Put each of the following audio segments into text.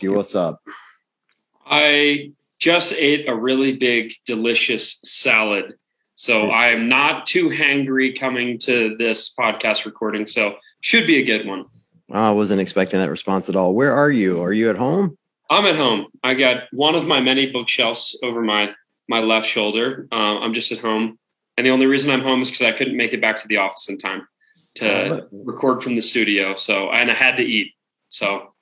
Ben Drewalski, what's up? I just ate a really big, delicious salad. So I am not too hangry coming to this podcast recording. So should be a good one. I wasn't expecting that response at all. Where are you? Are you at home? I'm at home. I got one of my many bookshelves over my my left shoulder. Uh, I'm just at home, and the only reason I'm home is because I couldn't make it back to the office in time to record from the studio. So and I had to eat. So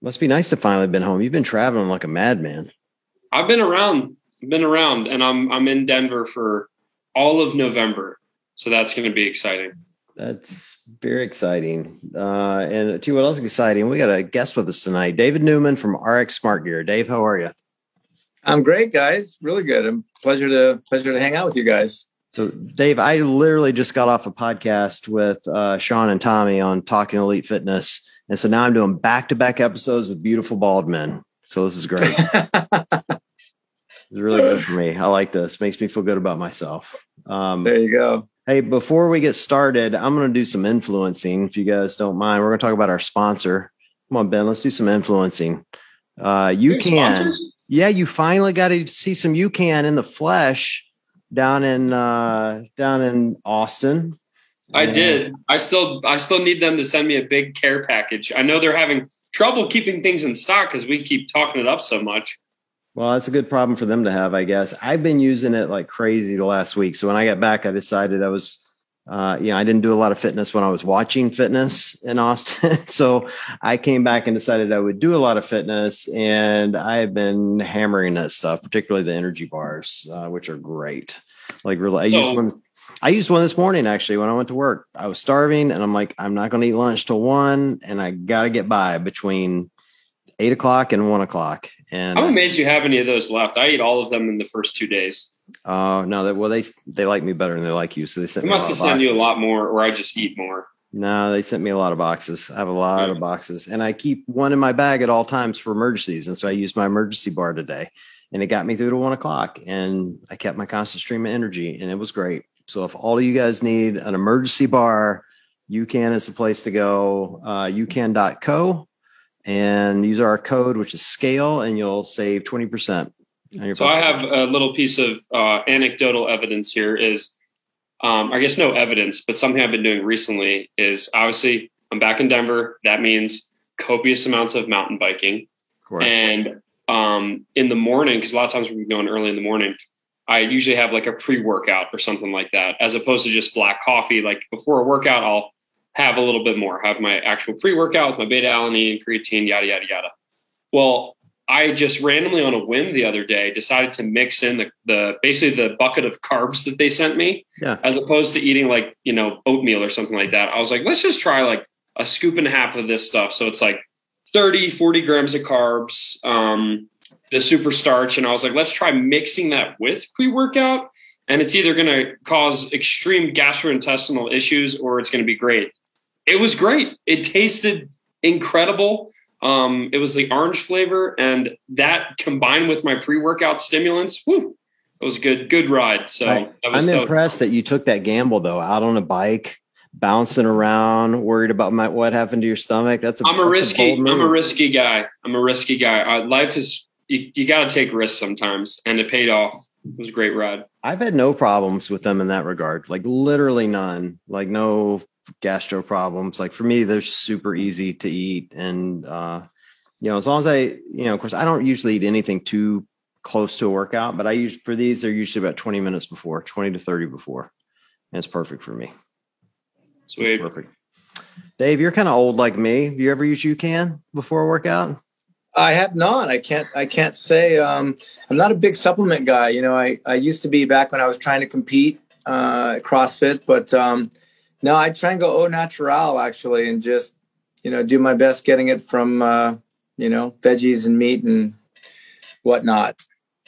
must be nice to finally been home. You've been traveling like a madman. I've been around, been around, and I'm I'm in Denver for all of November. So that's going to be exciting. That's very exciting. Uh, and to what else is exciting? We got a guest with us tonight, David Newman from RX Smart Gear. Dave, how are you? I'm great, guys. Really good. I'm pleasure to pleasure to hang out with you guys. So, Dave, I literally just got off a podcast with uh, Sean and Tommy on talking elite fitness and so now I'm doing back to back episodes with beautiful bald men. So this is great. it's really good for me. I like this. Makes me feel good about myself. Um, there you go. Hey, before we get started, I'm going to do some influencing. If you guys don't mind, we're going to talk about our sponsor. Come on, Ben. Let's do some influencing. Uh, UCAN. Yeah, you finally got to see some UCAN in the flesh down in uh, down in Austin. I did. I still I still need them to send me a big care package. I know they're having trouble keeping things in stock because we keep talking it up so much. Well, that's a good problem for them to have, I guess. I've been using it like crazy the last week. So when I got back, I decided I was, uh, you know, I didn't do a lot of fitness when I was watching fitness in Austin. so I came back and decided I would do a lot of fitness, and I've been hammering that stuff, particularly the energy bars, uh, which are great. Like really, I so, use one I used one this morning actually when I went to work. I was starving and I'm like, I'm not going to eat lunch till one, and I got to get by between eight o'clock and one o'clock. And I'm amazed you have any of those left. I ate all of them in the first two days. Oh uh, no, that well they they like me better than they like you, so they sent I'm me. To send you a lot more, or I just eat more. No, they sent me a lot of boxes. I have a lot yeah. of boxes, and I keep one in my bag at all times for emergencies. And so I used my emergency bar today, and it got me through to one o'clock. And I kept my constant stream of energy, and it was great. So if all of you guys need an emergency bar, UCAN is the place to go. Uh, UCAN.co and use our code, which is scale, and you'll save 20%. so I have a little piece of uh, anecdotal evidence here is, um, I guess no evidence, but something I've been doing recently is obviously I'm back in Denver. That means copious amounts of mountain biking. And um, in the morning, because a lot of times we're going early in the morning, I usually have like a pre workout or something like that, as opposed to just black coffee. Like before a workout, I'll have a little bit more, have my actual pre workout with my beta alanine, and creatine, yada, yada, yada. Well, I just randomly on a whim the other day decided to mix in the, the basically the bucket of carbs that they sent me, yeah. as opposed to eating like, you know, oatmeal or something like that. I was like, let's just try like a scoop and a half of this stuff. So it's like 30, 40 grams of carbs. Um, the super starch and I was like, let's try mixing that with pre workout. And it's either going to cause extreme gastrointestinal issues or it's going to be great. It was great. It tasted incredible. Um, it was the orange flavor, and that combined with my pre workout stimulants, whoo, it was a good, good ride. So I, am impressed that you took that gamble though, out on a bike, bouncing around, worried about my, what happened to your stomach. That's a, I'm a risky, I'm a risky guy. I'm a risky guy. Uh, life is you, you got to take risks sometimes, and it paid off. It was a great ride. I've had no problems with them in that regard, like literally none, like no gastro problems. Like for me, they're super easy to eat, and uh, you know, as long as I, you know, of course, I don't usually eat anything too close to a workout, but I use for these, they're usually about 20 minutes before, 20 to 30 before. And it's perfect for me. Sweet. It's perfect. Dave, you're kind of old like me. Have you ever used UCAN before a workout? I have not. I can't. I can't say. Um, I'm not a big supplement guy. You know, I I used to be back when I was trying to compete uh, at CrossFit, but um, no, I try and go au natural actually, and just you know do my best getting it from uh, you know veggies and meat and whatnot.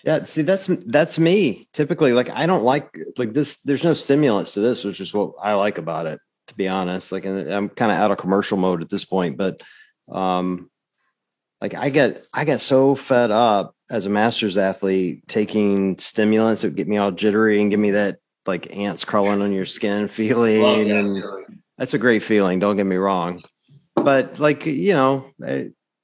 Yeah, see, that's that's me. Typically, like I don't like like this. There's no stimulants to this, which is what I like about it. To be honest, like I'm kind of out of commercial mode at this point, but um, like I get I get so fed up as a masters athlete taking stimulants that get me all jittery and give me that like ants crawling on your skin feeling that and that's a great feeling don't get me wrong but like you know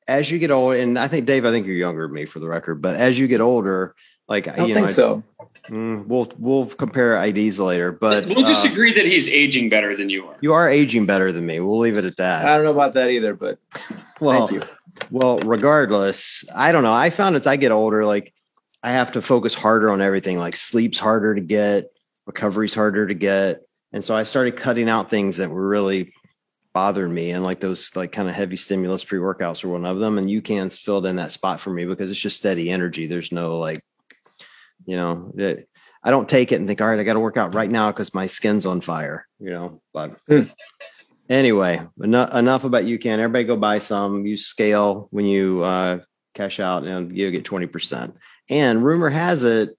as you get older, and I think Dave, I think you're younger than me for the record, but as you get older, like I don't you think know, so. mm, we'll we'll compare IDs later. But we'll just uh, agree that he's aging better than you are. you are aging better than me. We'll leave it at that. I don't know about that either, but well, thank you. Well, regardless, I don't know. I found as I get older, like I have to focus harder on everything. Like sleep's harder to get, recovery's harder to get, and so I started cutting out things that were really bothering me, and like those like kind of heavy stimulus pre workouts were one of them. And UCAN filled in that spot for me because it's just steady energy. There's no like, you know, it, I don't take it and think, all right, I got to work out right now because my skin's on fire, you know. But Hmm. Anyway, enough, enough about UCAN. Everybody go buy some. You scale when you uh, cash out, and you get twenty percent. And rumor has it,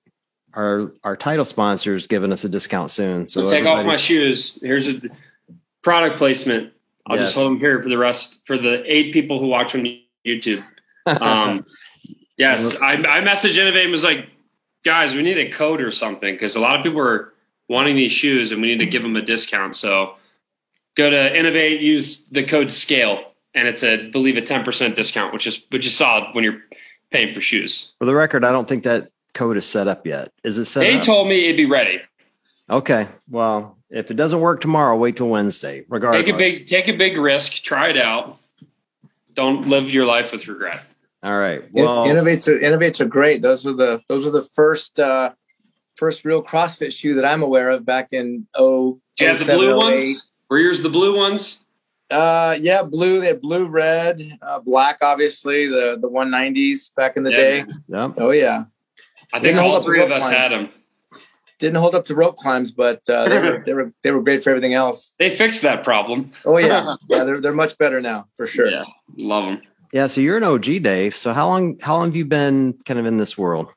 our our title sponsor is giving us a discount soon. So So take off my shoes. Here's a product placement. I'll Yes. just hold them here for the rest for the eight people who watch on YouTube. Um, yes, I, I messaged Inov-8 and was like, guys, we need a code or something because a lot of people are wanting these shoes and we need to give them a discount. So go to Inov-8, use the code SCALE, and it's a believe a ten percent discount, which is which is solid when you're paying for shoes. For the record, I don't think that code is set up yet. Is it set They up? told me it'd be ready. okay. Well, if it doesn't work tomorrow, wait till Wednesday. Regardless. Take a big take a big risk, try it out. Don't live your life with regret. All right. In- Well, Inov-8s are Inov-8s are great. Those are the those were the first uh first real CrossFit shoe that I'm aware of back in oh Do you have the blue ones? Were yours the blue ones? Uh yeah, blue, they had blue, red, uh, black, obviously, the the 190s back in the Yeah. day. yep. Oh yeah. I think Didn't hold all up the three of rope us lines. had them. Didn't hold up to rope climbs, but uh, they were they were they were great for everything else. They fixed that problem. Oh yeah. yeah, they're they're much better now, for sure. Yeah, love them. Yeah. So you're an OG, Dave. So how long? How long have you been kind of in this world?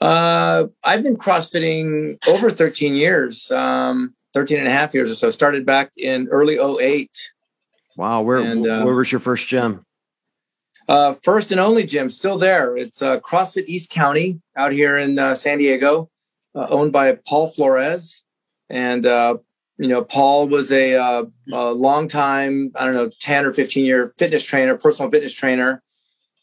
Uh, I've been CrossFitting over 13 years, um, 13 and a half years or so. Started back in early 08. Wow. Where And, uh, where was your first gym? Uh, first and only gym, still there. It's uh, CrossFit East County out here in uh, San Diego, uh, owned by Paul Flores. And, uh, you know, Paul was a, uh, a long time, I don't know, 10 or 15 year fitness trainer, personal fitness trainer,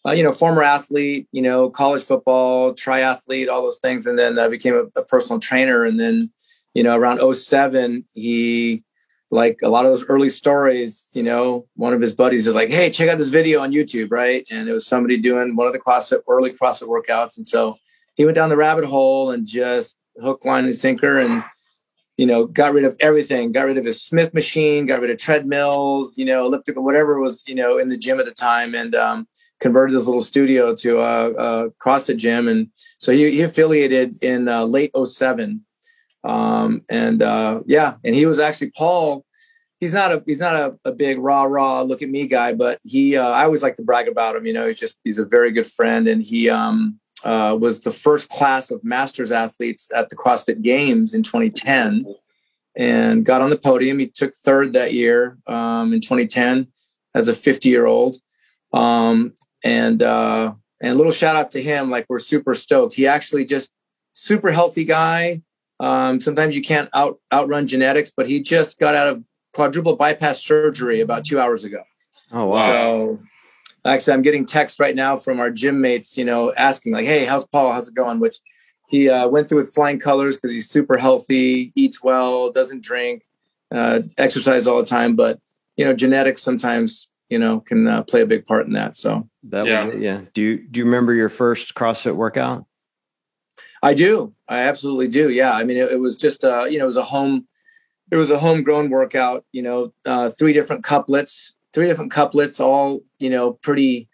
uh, you know, former athlete, you know, college football, triathlete, all those things. And then uh, became a, a personal trainer. And then, you know, around 07, he, like a lot of those early stories, you know, one of his buddies is like, Hey, check out this video on YouTube. Right. And it was somebody doing one of the CrossFit early CrossFit workouts. And so he went down the rabbit hole and just hook, line, and sinker and, you know, got rid of everything, got rid of his Smith machine, got rid of treadmills, you know, elliptical, whatever was, you know, in the gym at the time and um, converted his little studio to a, a CrossFit gym. And so he, he affiliated in uh, late 07 um and uh yeah and he was actually paul he's not a he's not a, a big rah rah look at me guy but he uh, i always like to brag about him you know he's just he's a very good friend and he um uh was the first class of masters athletes at the crossfit games in 2010 and got on the podium. He took third that year um in 2010 as a 50 year old um and uh and a little shout out to him like we're super stoked. He actually just super healthy guy um, sometimes you can't out outrun genetics, but he just got out of quadruple bypass surgery about two hours ago. Oh wow. So actually, I'm getting texts right now from our gym mates, you know, asking like, "Hey, how's Paul? How's it going?" Which he uh, went through with flying colors because he's super healthy, eats well, doesn't drink, uh, exercise all the time. But you know, genetics sometimes you know can uh, play a big part in that. So That Yeah. yeah. yeah. Do you do you remember your first CrossFit workout? I do. I absolutely do. Yeah. I mean, it, it was just, uh, you know, it was a home, it was a homegrown workout, you know, uh, three different couplets, three different couplets, all, you know, pretty,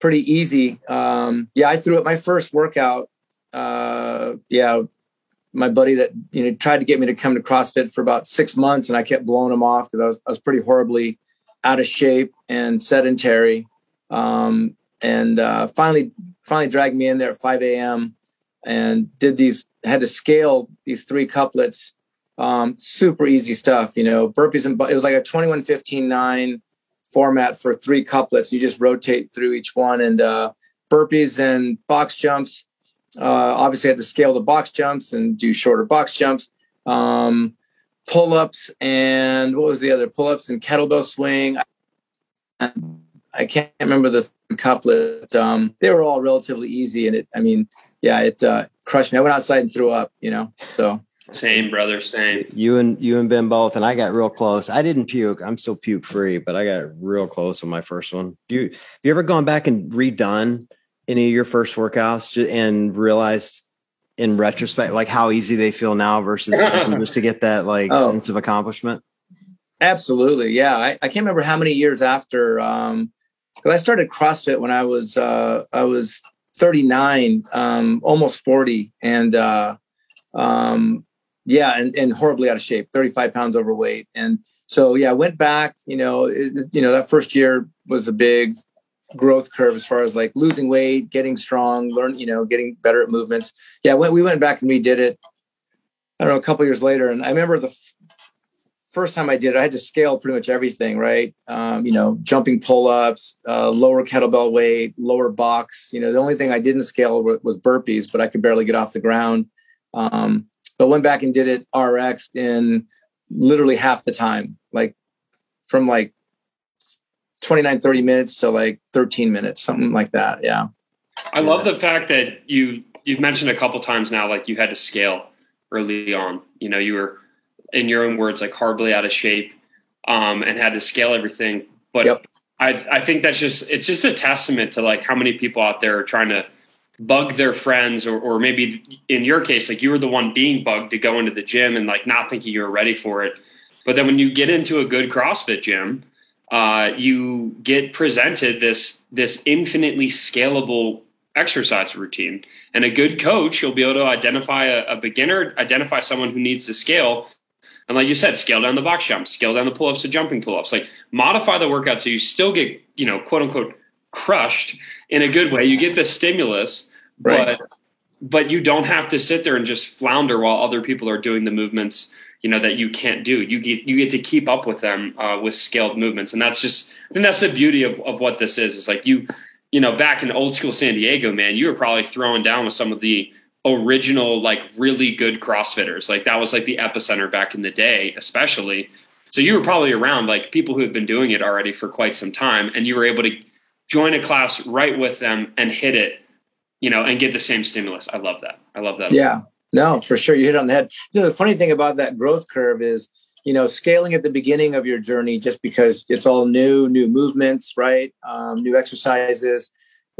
pretty easy. Um, yeah. I threw it my first workout. Uh, yeah. My buddy that, you know, tried to get me to come to CrossFit for about six months and I kept blowing him off because I was, I was pretty horribly out of shape and sedentary. Um, and, uh, finally, finally dragged me in there at 5 a.m and did these had to scale these three couplets um super easy stuff you know burpees and it was like a 21 15 9 format for three couplets you just rotate through each one and uh burpees and box jumps uh obviously I had to scale the box jumps and do shorter box jumps um pull-ups and what was the other pull-ups and kettlebell swing I can't remember the couplet. Um, they were all relatively easy, and it. I mean, yeah, it uh, crushed me. I went outside and threw up. You know, so same brother, same. You and you and Ben both, and I got real close. I didn't puke. I'm still puke free, but I got real close on my first one. Do you have you ever gone back and redone any of your first workouts and realized in retrospect like how easy they feel now versus just to get that like oh. sense of accomplishment? Absolutely, yeah. I, I can't remember how many years after. Um, because I started CrossFit when I was uh, I was 39, um, almost 40, and uh, um, yeah, and, and horribly out of shape, 35 pounds overweight. And so, yeah, I went back, you know, it, you know, that first year was a big growth curve as far as like losing weight, getting strong, learn, you know, getting better at movements. Yeah. When we went back and we did it, I don't know, a couple years later. And I remember the first time I did it, I had to scale pretty much everything, right? Um, you know, jumping pull-ups, uh, lower kettlebell weight, lower box. You know, the only thing I didn't scale was, was burpees, but I could barely get off the ground. Um, but went back and did it RX in literally half the time, like from like 29, 30 minutes to like 13 minutes, something like that. Yeah. I love the fact that you, you've mentioned a couple times now, like you had to scale early on, you know, you were in your own words, like horribly out of shape, um, and had to scale everything. But yep. I, I think that's just, it's just a testament to like how many people out there are trying to bug their friends or, or maybe in your case like you were the one being bugged to go into the gym and like not thinking you were ready for it but then when you get into a good crossfit gym uh, you get presented this this infinitely scalable exercise routine and a good coach you'll be able to identify a, a beginner identify someone who needs to scale and like you said scale down the box jumps, scale down the pull-ups to jumping pull-ups like modify the workout so you still get you know quote unquote crushed in a good way. You get the stimulus, right. but but you don't have to sit there and just flounder while other people are doing the movements you know that you can't do. You get you get to keep up with them uh, with scaled movements, and that's just I think that's the beauty of of what this is. It's like you you know back in old school San Diego, man, you were probably throwing down with some of the original like really good CrossFitters. Like that was like the epicenter back in the day, especially. So you were probably around like people who have been doing it already for quite some time, and you were able to join a class right with them and hit it, you know, and get the same stimulus. I love that. I love that. Yeah. No, for sure. You hit on the head. You know, the funny thing about that growth curve is, you know, scaling at the beginning of your journey just because it's all new, new movements, right? Um, new exercises,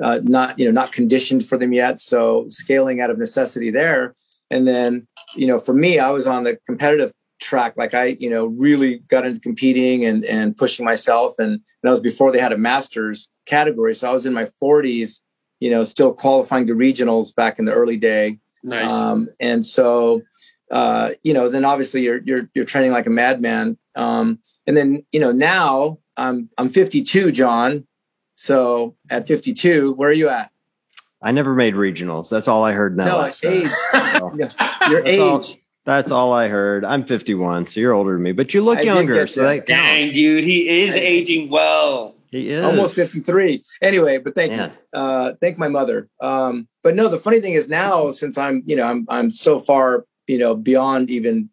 uh, not, you know, not conditioned for them yet. So scaling out of necessity there. And then, you know, for me, I was on the competitive track like i you know really got into competing and and pushing myself and that was before they had a masters category so i was in my 40s you know still qualifying to regionals back in the early day nice. um, and so uh, you know then obviously you're you're you're training like a madman um, and then you know now i'm i'm 52 john so at 52 where are you at I never made regionals. That's all I heard. Now, no, age. So. Your age. All, that's all I heard. I'm 51, so you're older than me, but you look I younger. So that Dang, dude, he is aging well. He is almost 53. Anyway, but thank Man. you. Uh, thank my mother. Um, but no, the funny thing is now, since I'm, you know, I'm I'm so far, you know, beyond even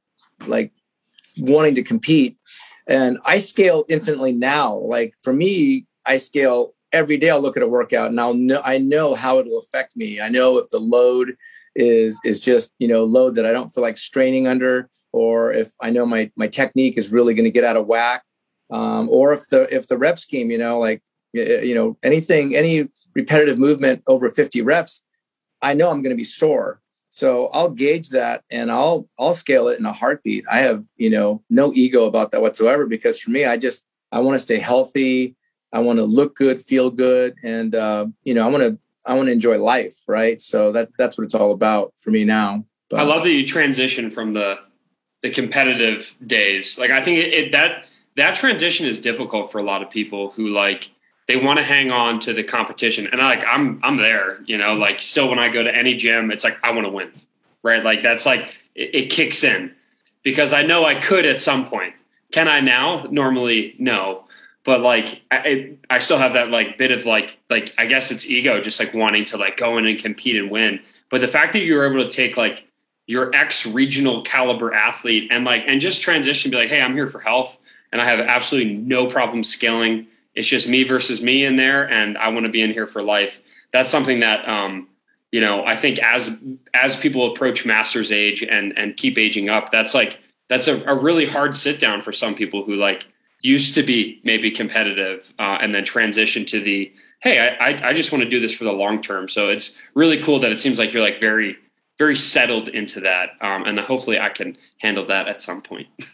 like wanting to compete, and I scale infinitely now. Like for me, I scale every day. I'll look at a workout and I'll know I know how it'll affect me. I know if the load is is just you know load that I don't feel like straining under, or if I know my my technique is really going to get out of whack, um, or if the if the rep scheme, you know, like you know anything any repetitive movement over 50 reps, I know I'm going to be sore. So I'll gauge that and I'll I'll scale it in a heartbeat. I have you know no ego about that whatsoever because for me I just I want to stay healthy. I want to look good, feel good, and uh, you know I want to I want to enjoy life, right? So that that's what it's all about for me now. But, I love that you transition from the the competitive days. Like I think it, it, that that transition is difficult for a lot of people who like they want to hang on to the competition. And I, like I'm I'm there, you know, like still when I go to any gym, it's like I want to win. Right? Like that's like it, it kicks in because I know I could at some point. Can I now? Normally, no but like I, I still have that like bit of like like I guess it's ego just like wanting to like go in and compete and win. But the fact that you were able to take like your ex regional caliber athlete and like and just transition be like, hey, I'm here for health and I have absolutely no problem scaling it's just me versus me in there, and I want to be in here for life. That's something that um, you know I think as as people approach master's age and and keep aging up, that's like that's a, a really hard sit down for some people who like used to be maybe competitive uh, and then transition to the hey I, I just want to do this for the long term. So it's really cool that it seems like you're like very very settled into that um, and hopefully i can handle that at some point.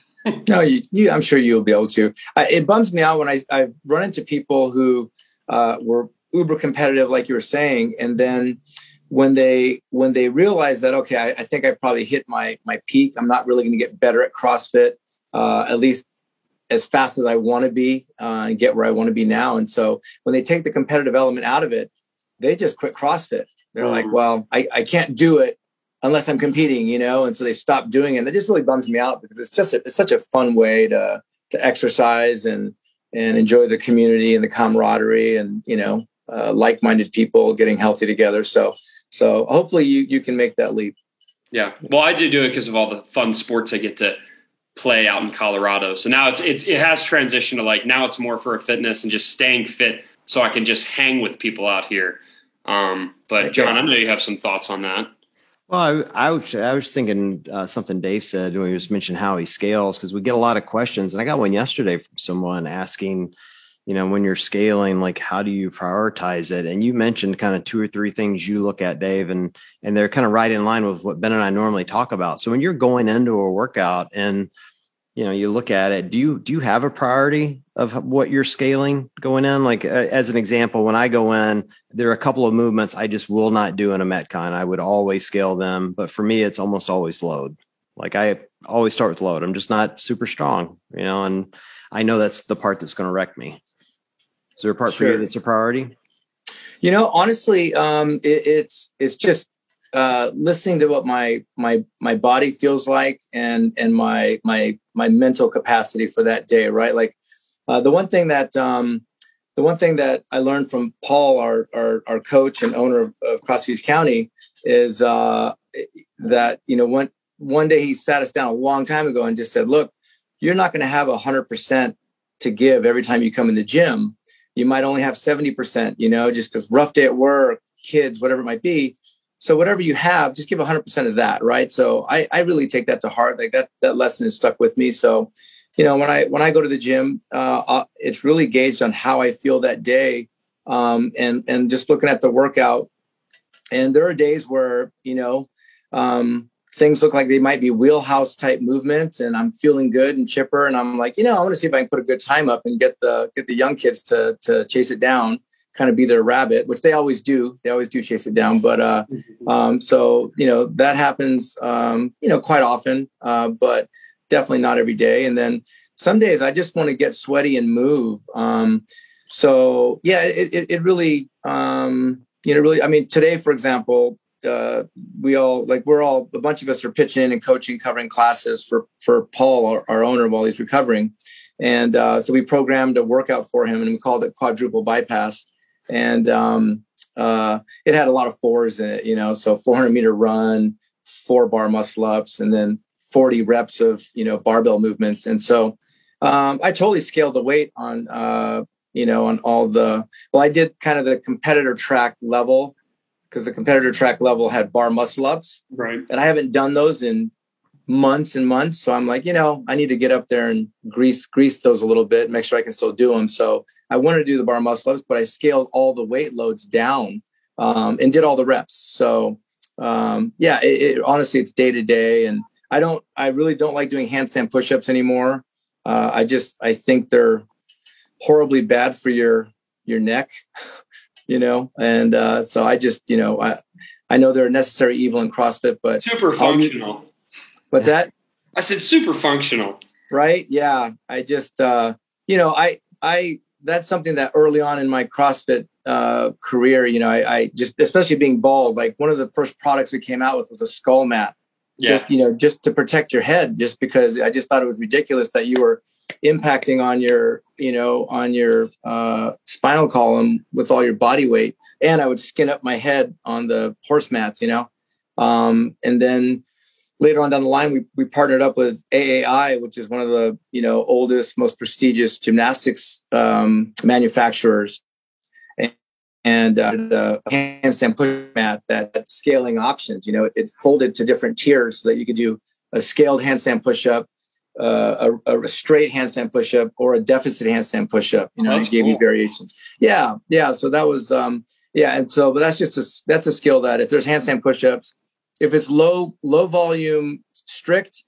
No you, you, i'm sure you'll be able to. I, it bums me out when i i've run into people who uh, were uber competitive like you were saying and then when they when they realize that okay I, I think i probably hit my my peak i'm not really going to get better at crossfit uh, at least as fast as i want to be uh, and get where i want to be now and so when they take the competitive element out of it they just quit crossfit they're mm. like well I, I can't do it unless i'm competing you know and so they stop doing it and it just really bums me out because it's just a, it's such a fun way to to exercise and and enjoy the community and the camaraderie and you know uh, like-minded people getting healthy together so so hopefully you you can make that leap. Yeah. Well, I did do it because of all the fun sports I get to play out in Colorado. So now it's it's it has transitioned to like now it's more for a fitness and just staying fit so I can just hang with people out here. Um, but John, I know you have some thoughts on that. Well, I, I, was, I was thinking uh, something Dave said when he was mentioning how he scales because we get a lot of questions, and I got one yesterday from someone asking, you know when you're scaling like how do you prioritize it and you mentioned kind of two or three things you look at dave and and they're kind of right in line with what ben and i normally talk about so when you're going into a workout and you know you look at it do you do you have a priority of what you're scaling going in? Like uh, as an example when i go in there are a couple of movements i just will not do in a metcon. I would always scale them but for me it's almost always load. Like i always start with load. I'm just not super strong you know and i know that's the part that's going to wreck me. Is there a part sure. for you that's a priority? You know, honestly, um, it, it's it's just uh, listening to what my my my body feels like and and my my my mental capacity for that day. Right, like uh, the one thing that um, the one thing that I learned from Paul, our our, our coach and owner of, of CrossFit East County, is uh, that you know one one day he sat us down a long time ago and just said, "Look, you're not going to have hundred percent to give every time you come in the gym you might only have 70%, you know, just because rough day at work, kids, whatever it might be. So whatever you have, just give 100% of that, right? So I, I really take that to heart. Like that, that lesson is stuck with me. So, you know, when I when I go to the gym, uh, uh, it's really gauged on how I feel that day, um, and and just looking at the workout. And there are days where you know um, things look like they might be wheelhouse type movements and I'm feeling good and chipper and I'm like, you know, I want to see if I can put a good time up and get the get the young kids to to chase it down, kind of be their rabbit, which they always do. They always do chase it down. But uh mm-hmm. um so you know that happens um, you know, quite often, uh, but definitely not every day. And then some days I just want to get sweaty and move. Um so yeah, it it, it really um you know really I mean today for example uh, we all like we're all a bunch of us are pitching in and coaching, covering classes for for Paul, our, our owner, while he's recovering. And uh, so we programmed a workout for him, and we called it quadruple bypass. And um, uh, it had a lot of fours in it, you know, so 400 meter run, four bar muscle ups, and then 40 reps of you know barbell movements. And so um, I totally scaled the weight on uh, you know on all the well, I did kind of the competitor track level because the competitor track level had bar muscle ups. Right. And I haven't done those in months and months. So I'm like, you know, I need to get up there and grease grease those a little bit, make sure I can still do them. So I wanted to do the bar muscle ups, but I scaled all the weight loads down um, and did all the reps. So um, yeah, it, it, honestly, it's day to day, and I don't, I really don't like doing handstand push-ups anymore. Uh, I just, I think they're horribly bad for your your neck. you know, and uh, so I just, you know, I I know they're a necessary evil in CrossFit, but super functional. What's that? I said super functional. Right? Yeah. I just, uh, you know, I I that's something that early on in my CrossFit uh, career, you know, I, I just, especially being bald, like one of the first products we came out with was a skull mat. Yeah. Just, you know, just to protect your head, just because I just thought it was ridiculous that you were impacting on your you know on your uh, spinal column with all your body weight and i would skin up my head on the horse mats you know um, and then later on down the line, we, we partnered up with AAI, which is one of the you know oldest, most prestigious gymnastics um, manufacturers, and, and uh, the handstand push mat that, that scaling options. You know, it, folded to different tiers so that you could do a scaled handstand push up. Uh, a, a, straight handstand push up or a deficit handstand push up. You know, oh, it gave cool. you variations. Yeah, yeah. So that was, um, yeah. And so, but that's just a that's a skill that if there's handstand push ups, if it's low low volume strict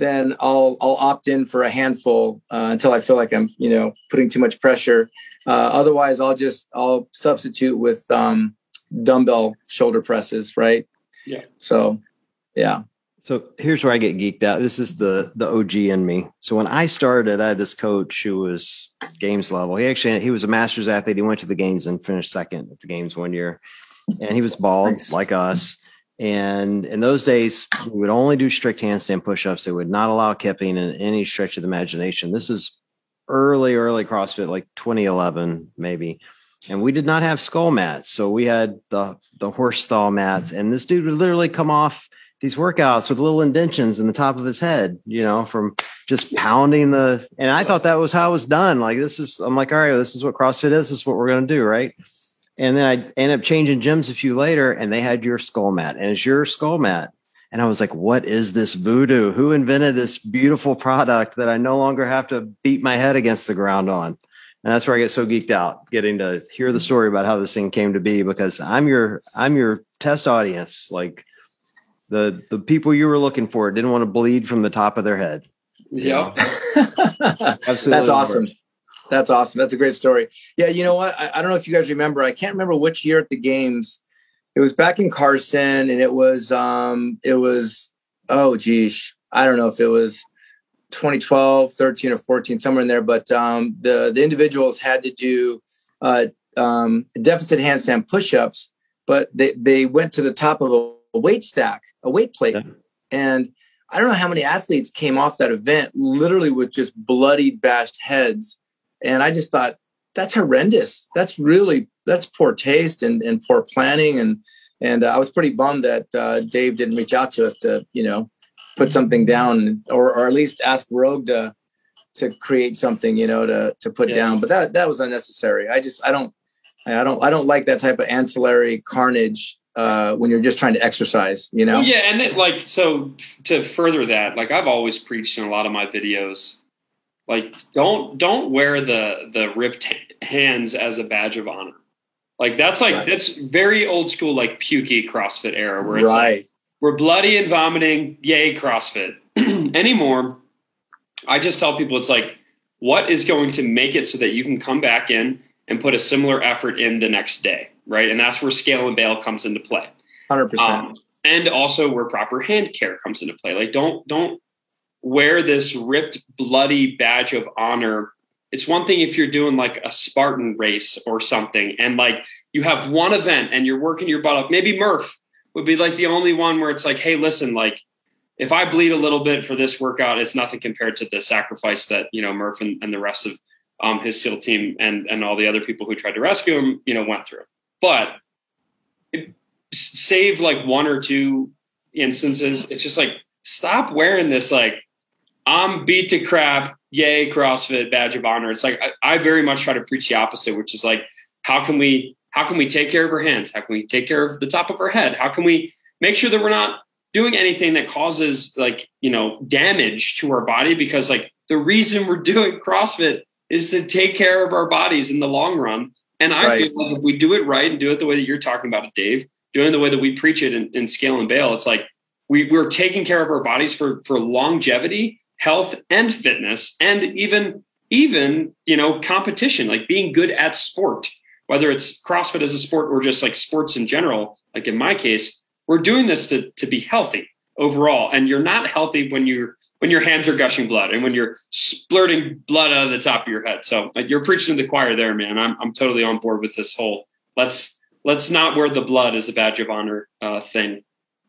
then i'll i'll opt in for a handful uh, until i feel like i'm you know putting too much pressure. Uh, otherwise i'll just i'll substitute with um, dumbbell shoulder presses right? Yeah. So yeah. So here's where i get geeked out. This is the the og in me. So when i started i had this coach who was games level. He actually he was a masters athlete. He went to the games and finished second at the games one year. And he was bald nice. like us and in those days, we would only do strict handstand push-ups. They would not allow kipping in any stretch of the imagination. This is early, early CrossFit, like 2011, maybe. And we did not have skull mats. So we had the the horse stall mats. And this dude would literally come off these workouts with little indentions in the top of his head, you know, from just pounding the and I thought that was how it was done. Like this is I'm like, all right, this is what CrossFit is, this is what we're gonna do, right? And then I ended up changing gyms a few later and they had your skull mat and it's your skull mat. And I was like, what is this voodoo? Who invented this beautiful product that I no longer have to beat my head against the ground on? And that's where I get so geeked out getting to hear the story about how this thing came to be because I'm your I'm your test audience. Like the the people you were looking for didn't want to bleed from the top of their head. Yeah. Absolutely. That's awesome. That's awesome. That's a great story. Yeah, you know what? I, I, don't know if you guys remember. I can't remember which year at the games. It was back in Carson, and it was um, it was oh geez, I don't know if it was 2012, 13, or 14, somewhere in there. But um, the the individuals had to do uh, um, deficit handstand push-ups, but they they went to the top of a, a weight stack, a weight plate, yeah. and I don't know how many athletes came off that event literally with just bloodied, bashed heads and I just thought that's horrendous. That's really that's poor taste and, and poor planning. And and uh, I was pretty bummed that uh, Dave didn't reach out to us to you know put something down or or at least ask Rogue to to create something you know to to put yeah. down. But that that was unnecessary. I just I don't I don't I don't like that type of ancillary carnage uh, when you're just trying to exercise, you know? Yeah. And then, like, so to further that, like, I've always preached in a lot of my videos like don't don't wear the the ripped hands as a badge of honor. Like that's like right. that's very old school, like pukey CrossFit era, where it's right. like we're bloody and vomiting, yay CrossFit. Anymore, I just tell people it's like what is going to make it so that you can come back in and put a similar effort in the next day, right? And that's where scale and bail comes into play. Hundred um, percent. And also where proper hand care comes into play. Like don't don't wear this ripped, bloody badge of honor. It's one thing if you're doing like a Spartan race or something, and like you have one event and you're working your butt off. Maybe Murph would be like the only one where it's like, hey, listen, like if I bleed a little bit for this workout, it's nothing compared to the sacrifice that you know Murph and, and the rest of um, his SEAL team and and all the other people who tried to rescue him, you know, went through. But it, save like one or two instances, it's just like stop wearing this like I'm beat to crap. Yay, CrossFit badge of honor. It's like I, I, very much try to preach the opposite, which is like, how can we how can we take care of our hands? How can we take care of the top of our head? How can we make sure that we're not doing anything that causes like you know damage to our body? Because like the reason we're doing CrossFit is to take care of our bodies in the long run. And I right. feel like if we do it right and do it the way that you're talking about it, Dave, doing the way that we preach it in, in scale and bail, it's like we, we're taking care of our bodies for for longevity health and fitness and even even you know competition like being good at sport whether it's crossfit as a sport or just like sports in general like in my case we're doing this to, to be healthy overall. And you're not healthy when you're when your hands are gushing blood and when you're splurting blood out of the top of your head. So like, you're preaching to the choir there man. I'm, I'm totally on board with this whole let's let's not wear the blood as a badge of honor uh, thing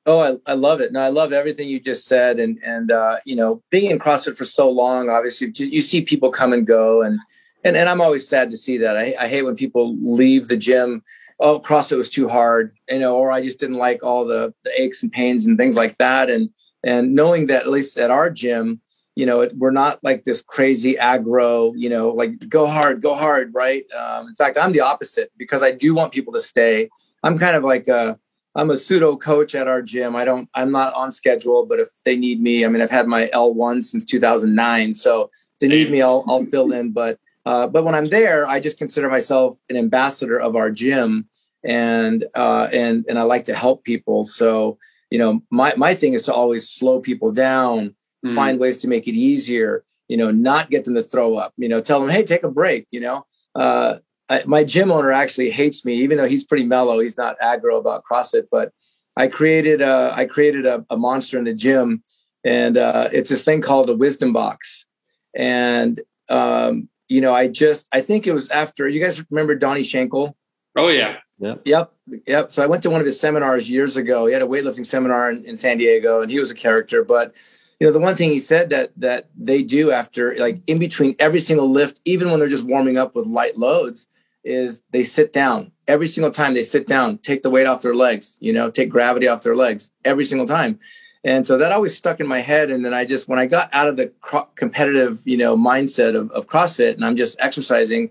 Oh, I, I love it. No, I love everything you just said. And, and, uh, you know, being in CrossFit for so long, obviously you see people come and go and, and, and I'm always sad to see that. I, I hate when people leave the gym. Oh, CrossFit was too hard, you know, or I just didn't like all the, the aches and pains and things like that. And, and knowing that at least at our gym, you know, it, we're not like this crazy aggro, you know, like go hard, go hard, right? Um, in fact, I'm the opposite because I do want people to stay. I'm kind of like a, I'm a pseudo coach at our gym. I don't, I'm not on schedule, but if they need me, I mean, I've had my L1 since 2009. So if they need me, I'll, I'll fill in. But, uh, but when I'm there, I just consider myself an ambassador of our gym and, uh, and, and I like to help people. So, you know, my, my thing is to always slow people down, mm. find ways to make it easier, you know, not get them to throw up, you know, tell them, Hey, take a break, you know, uh, I, my gym owner actually hates me, even though he's pretty mellow. He's not aggro about CrossFit, but I created a, I created a, a monster in the gym, and uh, it's this thing called the Wisdom Box. And um, you know, I just I think it was after you guys remember Donnie Shankle. Oh yeah. Yep. Yep. Yep. So I went to one of his seminars years ago. He had a weightlifting seminar in, in San Diego, and he was a character. But you know, the one thing he said that that they do after like in between every single lift, even when they're just warming up with light loads, is they sit down every single time they sit down, take the weight off their legs, you know, take gravity off their legs every single time. And so that always stuck in my head. And then I just, when I got out of the competitive, you know, mindset of, of CrossFit and I'm just exercising,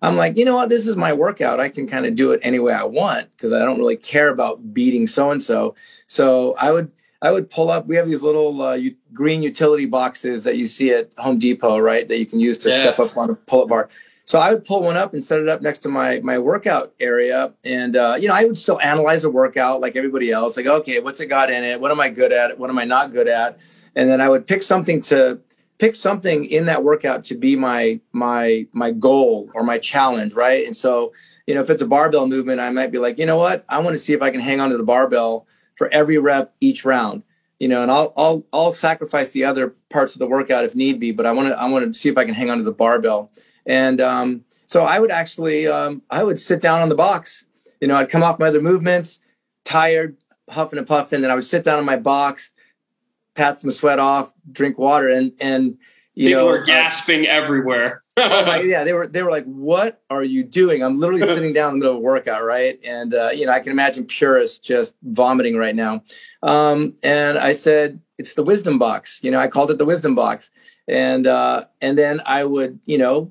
I'm like, you know what, this is my workout. I can kind of do it any way I want because I don't really care about beating so and so. So I would, I would pull up. We have these little uh, green utility boxes that you see at Home Depot, right? That you can use to yeah. step up on a pull-up bar. So I would pull one up and set it up next to my my workout area, and uh, you know I would still analyze the workout like everybody else. Like, okay, what's it got in it? What am I good at? What am I not good at? And then I would pick something to pick something in that workout to be my my my goal or my challenge, right? And so you know if it's a barbell movement, I might be like, you know what, I want to see if I can hang on to the barbell for every rep each round you know, and I'll I'll I'll sacrifice the other parts of the workout if need be, but I want to I want to see if I can hang on to the barbell. And um, so I would actually, um, I would sit down on the box. You know, I'd come off my other movements, tired, huffing and puffing, and I would sit down on my box, pat some sweat off, drink water, and and you know people know, were gasping uh, everywhere. oh my, yeah, they were they were like, "What are you doing?" I'm literally sitting down in the middle of a workout, right? And uh, you know, I can imagine purists just vomiting right now. Um, and I said, "It's the wisdom box." You know, I called it the wisdom box, and uh, and then I would, you know,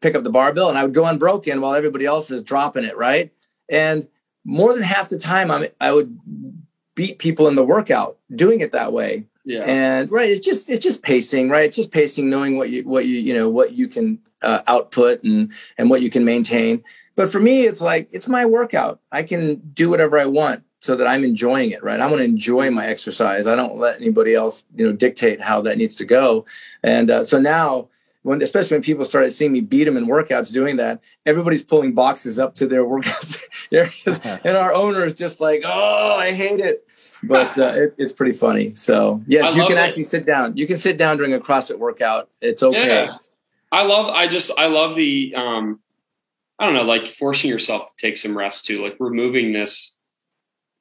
pick up the barbell and I would go unbroken while everybody else is dropping it, right? And more than half the time I'm I would beat people in the workout doing it that way. Yeah. And right, it's just it's just pacing, right? It's just pacing, knowing what you what you you know what you can uh, output and and what you can maintain. But for me, it's like it's my workout. I can do whatever I want so that I'm enjoying it, right? I want to enjoy my exercise. I don't let anybody else, you know, dictate how that needs to go. And uh, so now when especially when people started seeing me beat them in workouts doing that, everybody's pulling boxes up to their workouts and our owner is just like, "Oh, I hate it," but uh, it, it's pretty funny. So yes, you can it. actually sit down. You can sit down during a CrossFit workout. It's okay. Yeah. I love. I just. I love the. um I don't know, like forcing yourself to take some rest too, like removing this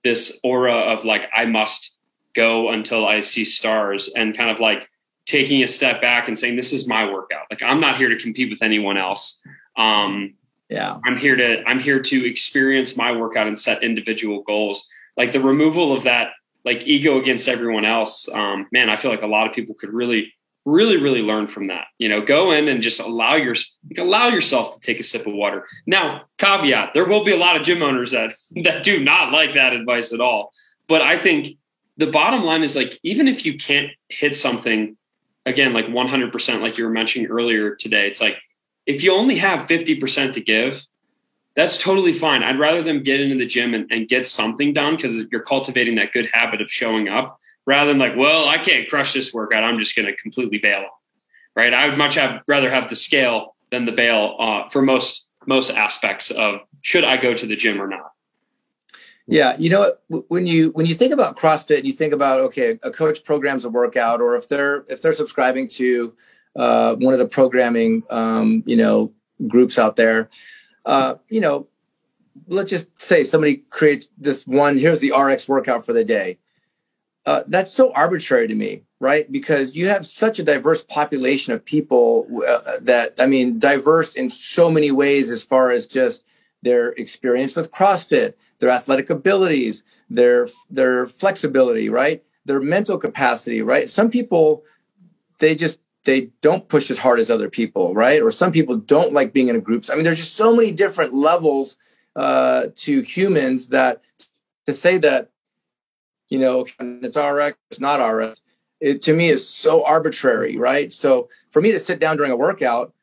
this aura of like I must go until I see stars and kind of like taking a step back and saying this is my workout. Like i'm not here to compete with anyone else. Um yeah. I'm here to i'm here to experience my workout and set individual goals. Like the removal of that like ego against everyone else um man i feel like a lot of people could really really really learn from that. You know go in and just allow your like, allow yourself to take a sip of water. Now caveat there will be a lot of gym owners that that do not like that advice at all. But i think the bottom line is like even if you can't hit something again, like 100%, like you were mentioning earlier today, it's like if you only have 50% to give, that's totally fine. I'd rather them get into the gym and, and get something done because you're cultivating that good habit of showing up rather than like, well, I can't crush this workout. I'm just going to completely bail. Right. I would much have rather have the scale than the bail uh, for most most aspects of should I go to the gym or not. Yeah, you know when you when you think about CrossFit and you think about okay, a coach programs a workout, or if they're if they're subscribing to uh, one of the programming um, you know groups out there, uh, you know, let's just say somebody creates this one. Here's the RX workout for the day. Uh, that's so arbitrary to me, right? Because you have such a diverse population of people uh, that I mean, diverse in so many ways as far as just their experience with CrossFit, their athletic abilities, their their flexibility, right? their mental capacity, right? Some people, they just they don't push as hard as other people, right? Or some people don't like being in a group. I mean, there's just so many different levels uh, to humans that to say that, you know, it's RX, it's not RX, it to me is so arbitrary, right? So for me to sit down during a workout,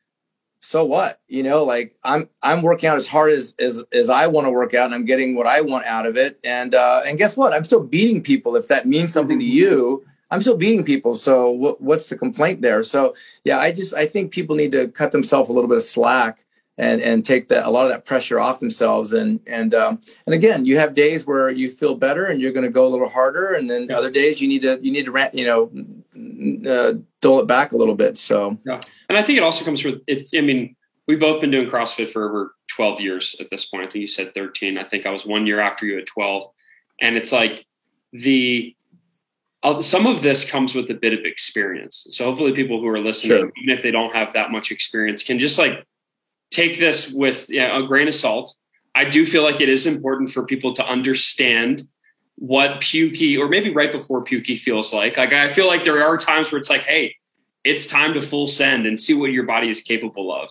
so what? You know, like I'm I'm working out as hard as as as I want to work out, and I'm getting what I want out of it. And uh, and guess what? I'm still beating people. If that means something to mm-hmm. you, I'm still beating people. So what, what's the complaint there? So yeah, I just I think people need to cut themselves a little bit of slack and and take that a lot of that pressure off themselves. And and um, and again you have days where you feel better and you're going to go a little harder. And then yeah. other days you need to you need to rant you know uh, dull it back a little bit. So yeah. And i think it also comes from it's i mean we've both been doing crossfit for over 12 years at this point. I think you said 13 i think i was one year after you at 12 and it's like the uh, some of this comes with a bit of experience. So hopefully people who are listening sure. even if they don't have that much experience can just like take this with you know, a grain of salt. I do feel like it is important for people to understand what pukey or maybe right before pukey feels like. Like I feel like there are times where it's like, hey, it's time to full send and see what your body is capable of.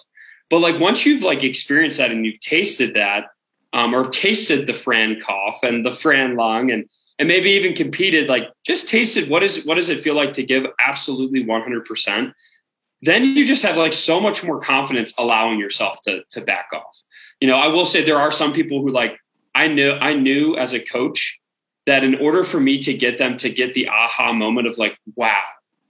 But like once you've like experienced that and you've tasted that, um, or tasted the Fran cough and the Fran lung and and maybe even competed, like just tasted what is what does it feel like to give absolutely 100% then you just have like so much more confidence allowing yourself to to back off. You know, I will say there are some people who like I knew I knew as a coach that in order for me to get them to get the aha moment of like, wow,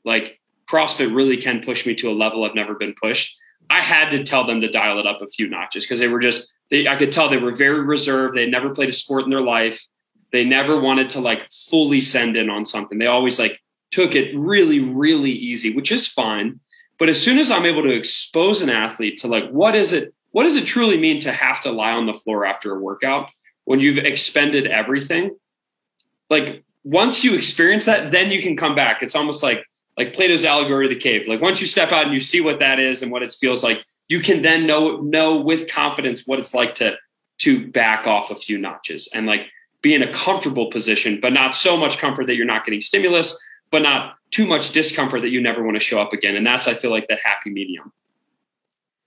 like CrossFit really can push me to a level I've never been pushed. I had to tell them to dial it up a few notches because they were just they, I could tell they were very reserved. They never played a sport in their life. They never wanted to like fully send in on something. They always like took it really, really easy, which is fine. But as soon as I'm able to expose an athlete to like what is it, what does it truly mean to have to lie on the floor after a workout when you've expended everything? Like once you experience that, then you can come back. It's almost like like Plato's allegory of the cave. Like once you step out and you see what that is and what it feels like, you can then know know with confidence what it's like to to back off a few notches and like be in a comfortable position, but not so much comfort that you're not getting stimulus, but not too much discomfort that you never want to show up again. And that's, I feel like, that happy medium.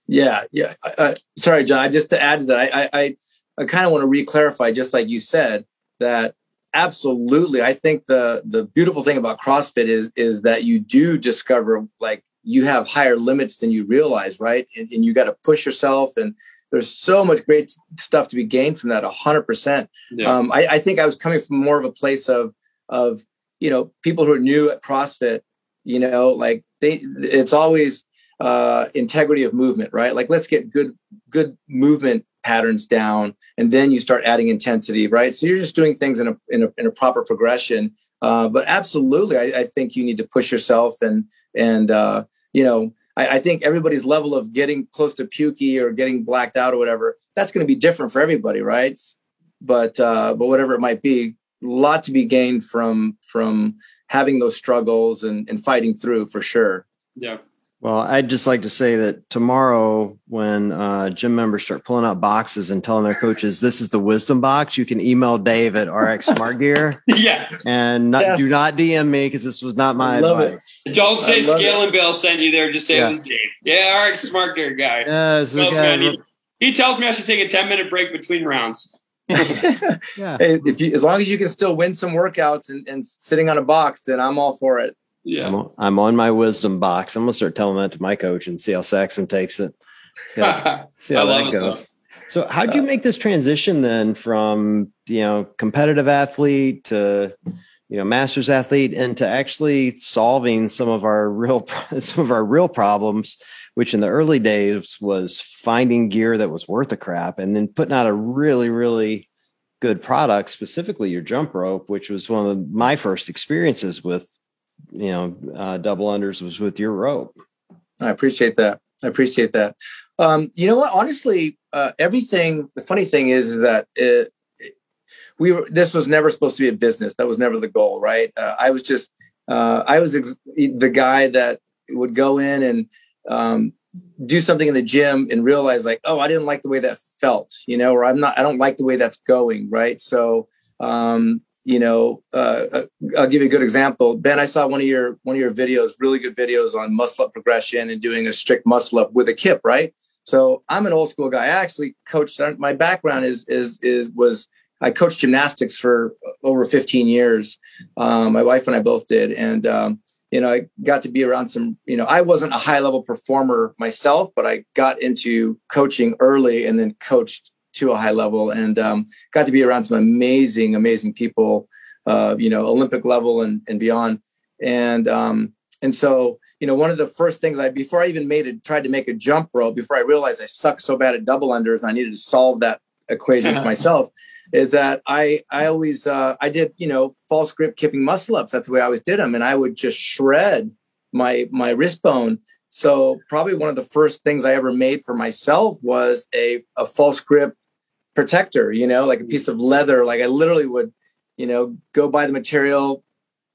Yeah, yeah. Uh, sorry, John. Just to add to that, I, I, I kind of want to re-clarify, just like you said, that absolutely. I think the the beautiful thing about CrossFit is is that you do discover like you have higher limits than you realize, right? And, and you got to push yourself, and there's so much great stuff to be gained from that. hundred yeah. percent. Um, I, I think I was coming from more of a place of of you know people who are new at CrossFit, you know, like they it's always uh, integrity of movement, right? Like let's get good good movement patterns down, and then you start adding intensity, right? So you're just doing things in a in a, in a proper progression. Uh, but absolutely, I, I, think you need to push yourself, and and uh, you know, I, I, think everybody's level of getting close to pukey or getting blacked out or whatever that's going to be different for everybody, right? But uh, but whatever it might be, lot to be gained from from having those struggles and, and fighting through for sure. Yeah. Well, I'd just like to say that tomorrow, when uh, gym members start pulling out boxes and telling their coaches, "This is the wisdom box," you can email Dave at RX Smart Gear. yeah, and not, yes. do not DM me because this was not my advice. It. Don't say Scale and Bill sent you there. Just say yeah. it was Dave. Yeah, RX Smart Gear guy. Yeah, okay. he tells me I should take a ten minute break between rounds. Yeah. If you, as long as you can still win some workouts and, and sitting on a box, then I'm all for it. Yeah, I'm, I'm, on my wisdom box. I'm gonna start telling that to my coach and see how Saxon takes it. See how, see how that goes. So, how would you make this transition then from you know competitive athlete to you know masters athlete into actually solving some of our real some of our real problems? Which in the early days was finding gear that was worth a crap and then putting out a really, really good product, specifically your jump rope, which was one of my first experiences with, you know, uh, double unders was with your rope. I appreciate that. I appreciate that. Um, you know what? Honestly, uh, everything. The funny thing is, is that it, we were. This was never supposed to be a business. That was never the goal, right? Uh, I was just. Uh, I was ex- the guy that would go in and um, do something in the gym and realize like, oh, I didn't like the way that felt, you know, or I'm not, I don't like the way that's going, right? So, um, you know, uh, uh, I'll give you a good example. Ben, I saw one of your one of your videos, really good videos on muscle up progression and doing a strict muscle up with a kip, right? So I'm an old school guy. I actually coached. My background is is is was I coached gymnastics for over 15 years. Um, my wife and I both did, and um, you know, I got to be around some. You know, I wasn't a high level performer myself, but I got into coaching early and then coached to a high level and um, got to be around some amazing, amazing people, uh, you know, Olympic level and, and beyond. And, um, and so, you know, one of the first things I, before I even made it, tried to make a jump rope, before I realized I sucked so bad at double unders, I needed to solve that equation for myself is that I, I always, uh, I did, you know, false grip kipping muscle ups. That's the way I always did them. And I would just shred my, my wrist bone. So probably one of the first things I ever made for myself was a, a false grip protector, you know, like a piece of leather. Like I literally would, you know, go buy the material,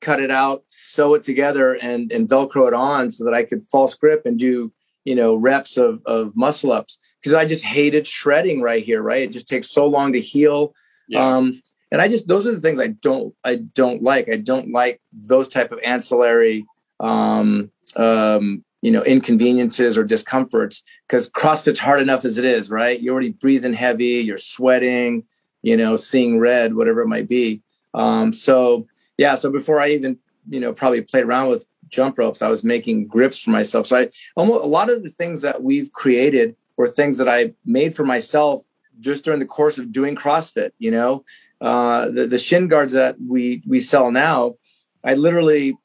cut it out, sew it together, and and Velcro it on so that I could false grip and do, you know, reps of of muscle ups because I just hated shredding right here. Right, it just takes so long to heal. Yeah. Um, and I just those are the things I don't I don't like. I don't like those type of ancillary um, um, you know inconveniences or discomforts because crossfit's hard enough as it is right you're already breathing heavy you're sweating you know seeing red whatever it might be um, so yeah so before i even you know probably played around with jump ropes i was making grips for myself so i almost a lot of the things that we've created were things that i made for myself just during the course of doing crossfit you know uh, the, the shin guards that we we sell now i literally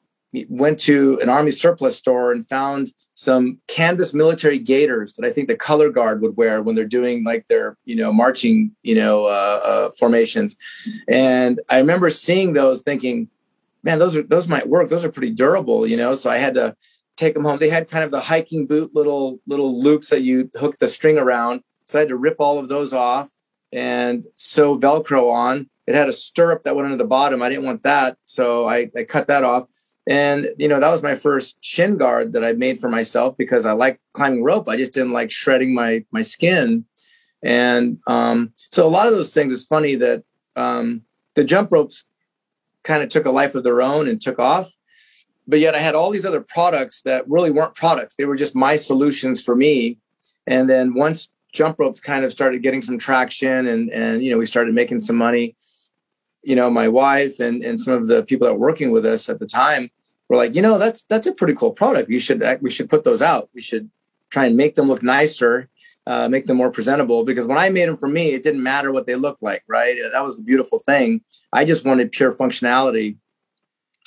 went to an army surplus store and found some canvas military gaiters that I think the color guard would wear when they're doing like their you know marching you know uh, uh, formations. And I remember seeing those, thinking, man, those are those might work. Those are pretty durable, you know. So I had to take them home. They had kind of the hiking boot little little loops that you hook the string around. So I had to rip all of those off and sew Velcro on. It had a stirrup that went into the bottom. I didn't want that, so I, I cut that off and, you know, that was my first shin guard that I made for myself because I like climbing rope. I just didn't like shredding my, my skin. And um, so a lot of those things, it's funny that um, the jump ropes kind of took a life of their own and took off. But yet I had all these other products that really weren't products. They were just my solutions for me. And then once jump ropes kind of started getting some traction and, and, you know, we started making some money, you know, my wife and, and some of the people that were working with us at the time were like, you know, that's that's a pretty cool product. You should we should put those out. We should try and make them look nicer, uh, make them more presentable. Because when I made them for me, it didn't matter what they looked like. Right? That was the beautiful thing. I just wanted pure functionality.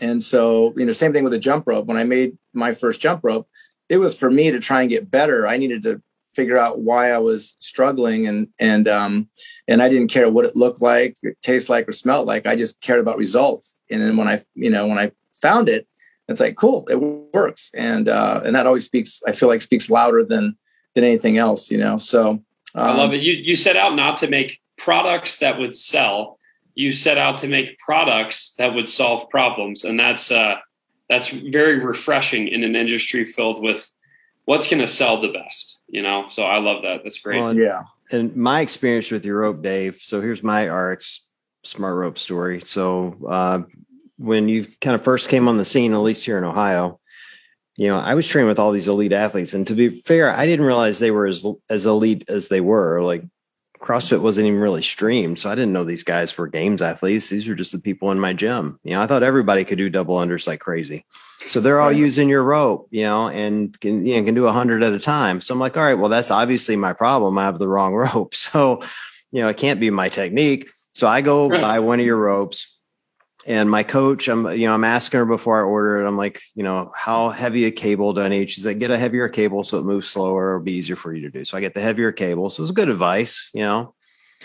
And so, you know, same thing with the jump rope. When I made my first jump rope, it was for me to try and get better. I needed to figure out why I was struggling and and um and I didn't care what it looked like, it tastes like, or smelled like. I just cared about results. And then when I you know when I found it, it's like cool, it works, and uh, and that always speaks. I feel like speaks louder than than anything else. You know, so um, I love it. You you set out not to make products that would sell. You set out to make products that would solve problems, and that's uh, that's very refreshing in an industry filled with what's going to sell the best, you know? So I love that. That's great. Well, yeah. And my experience with your rope, Dave. So here's my RX smart rope story. So, uh, when you kind of first came on the scene, at least here in Ohio, you know, I was training with all these elite athletes, and to be fair, I didn't realize they were as as elite as they were. Like CrossFit wasn't even really streamed. So I didn't know these guys were games athletes. These are just the people in my gym. You know, I thought everybody could do double unders like crazy. So they're all using your rope, you know, and can, you know, can do a hundred at a time. So I'm like, all right, well, that's obviously my problem. I have the wrong rope. So, you know, it can't be my technique. So I go right. buy one of your ropes and my coach, I'm, you know, I'm asking her before I order it. I'm like, you know, how heavy a cable do I need? She's like, get a heavier cable so it moves slower. It'll be easier for you to do. So I get the heavier cable. So it was good advice, you know.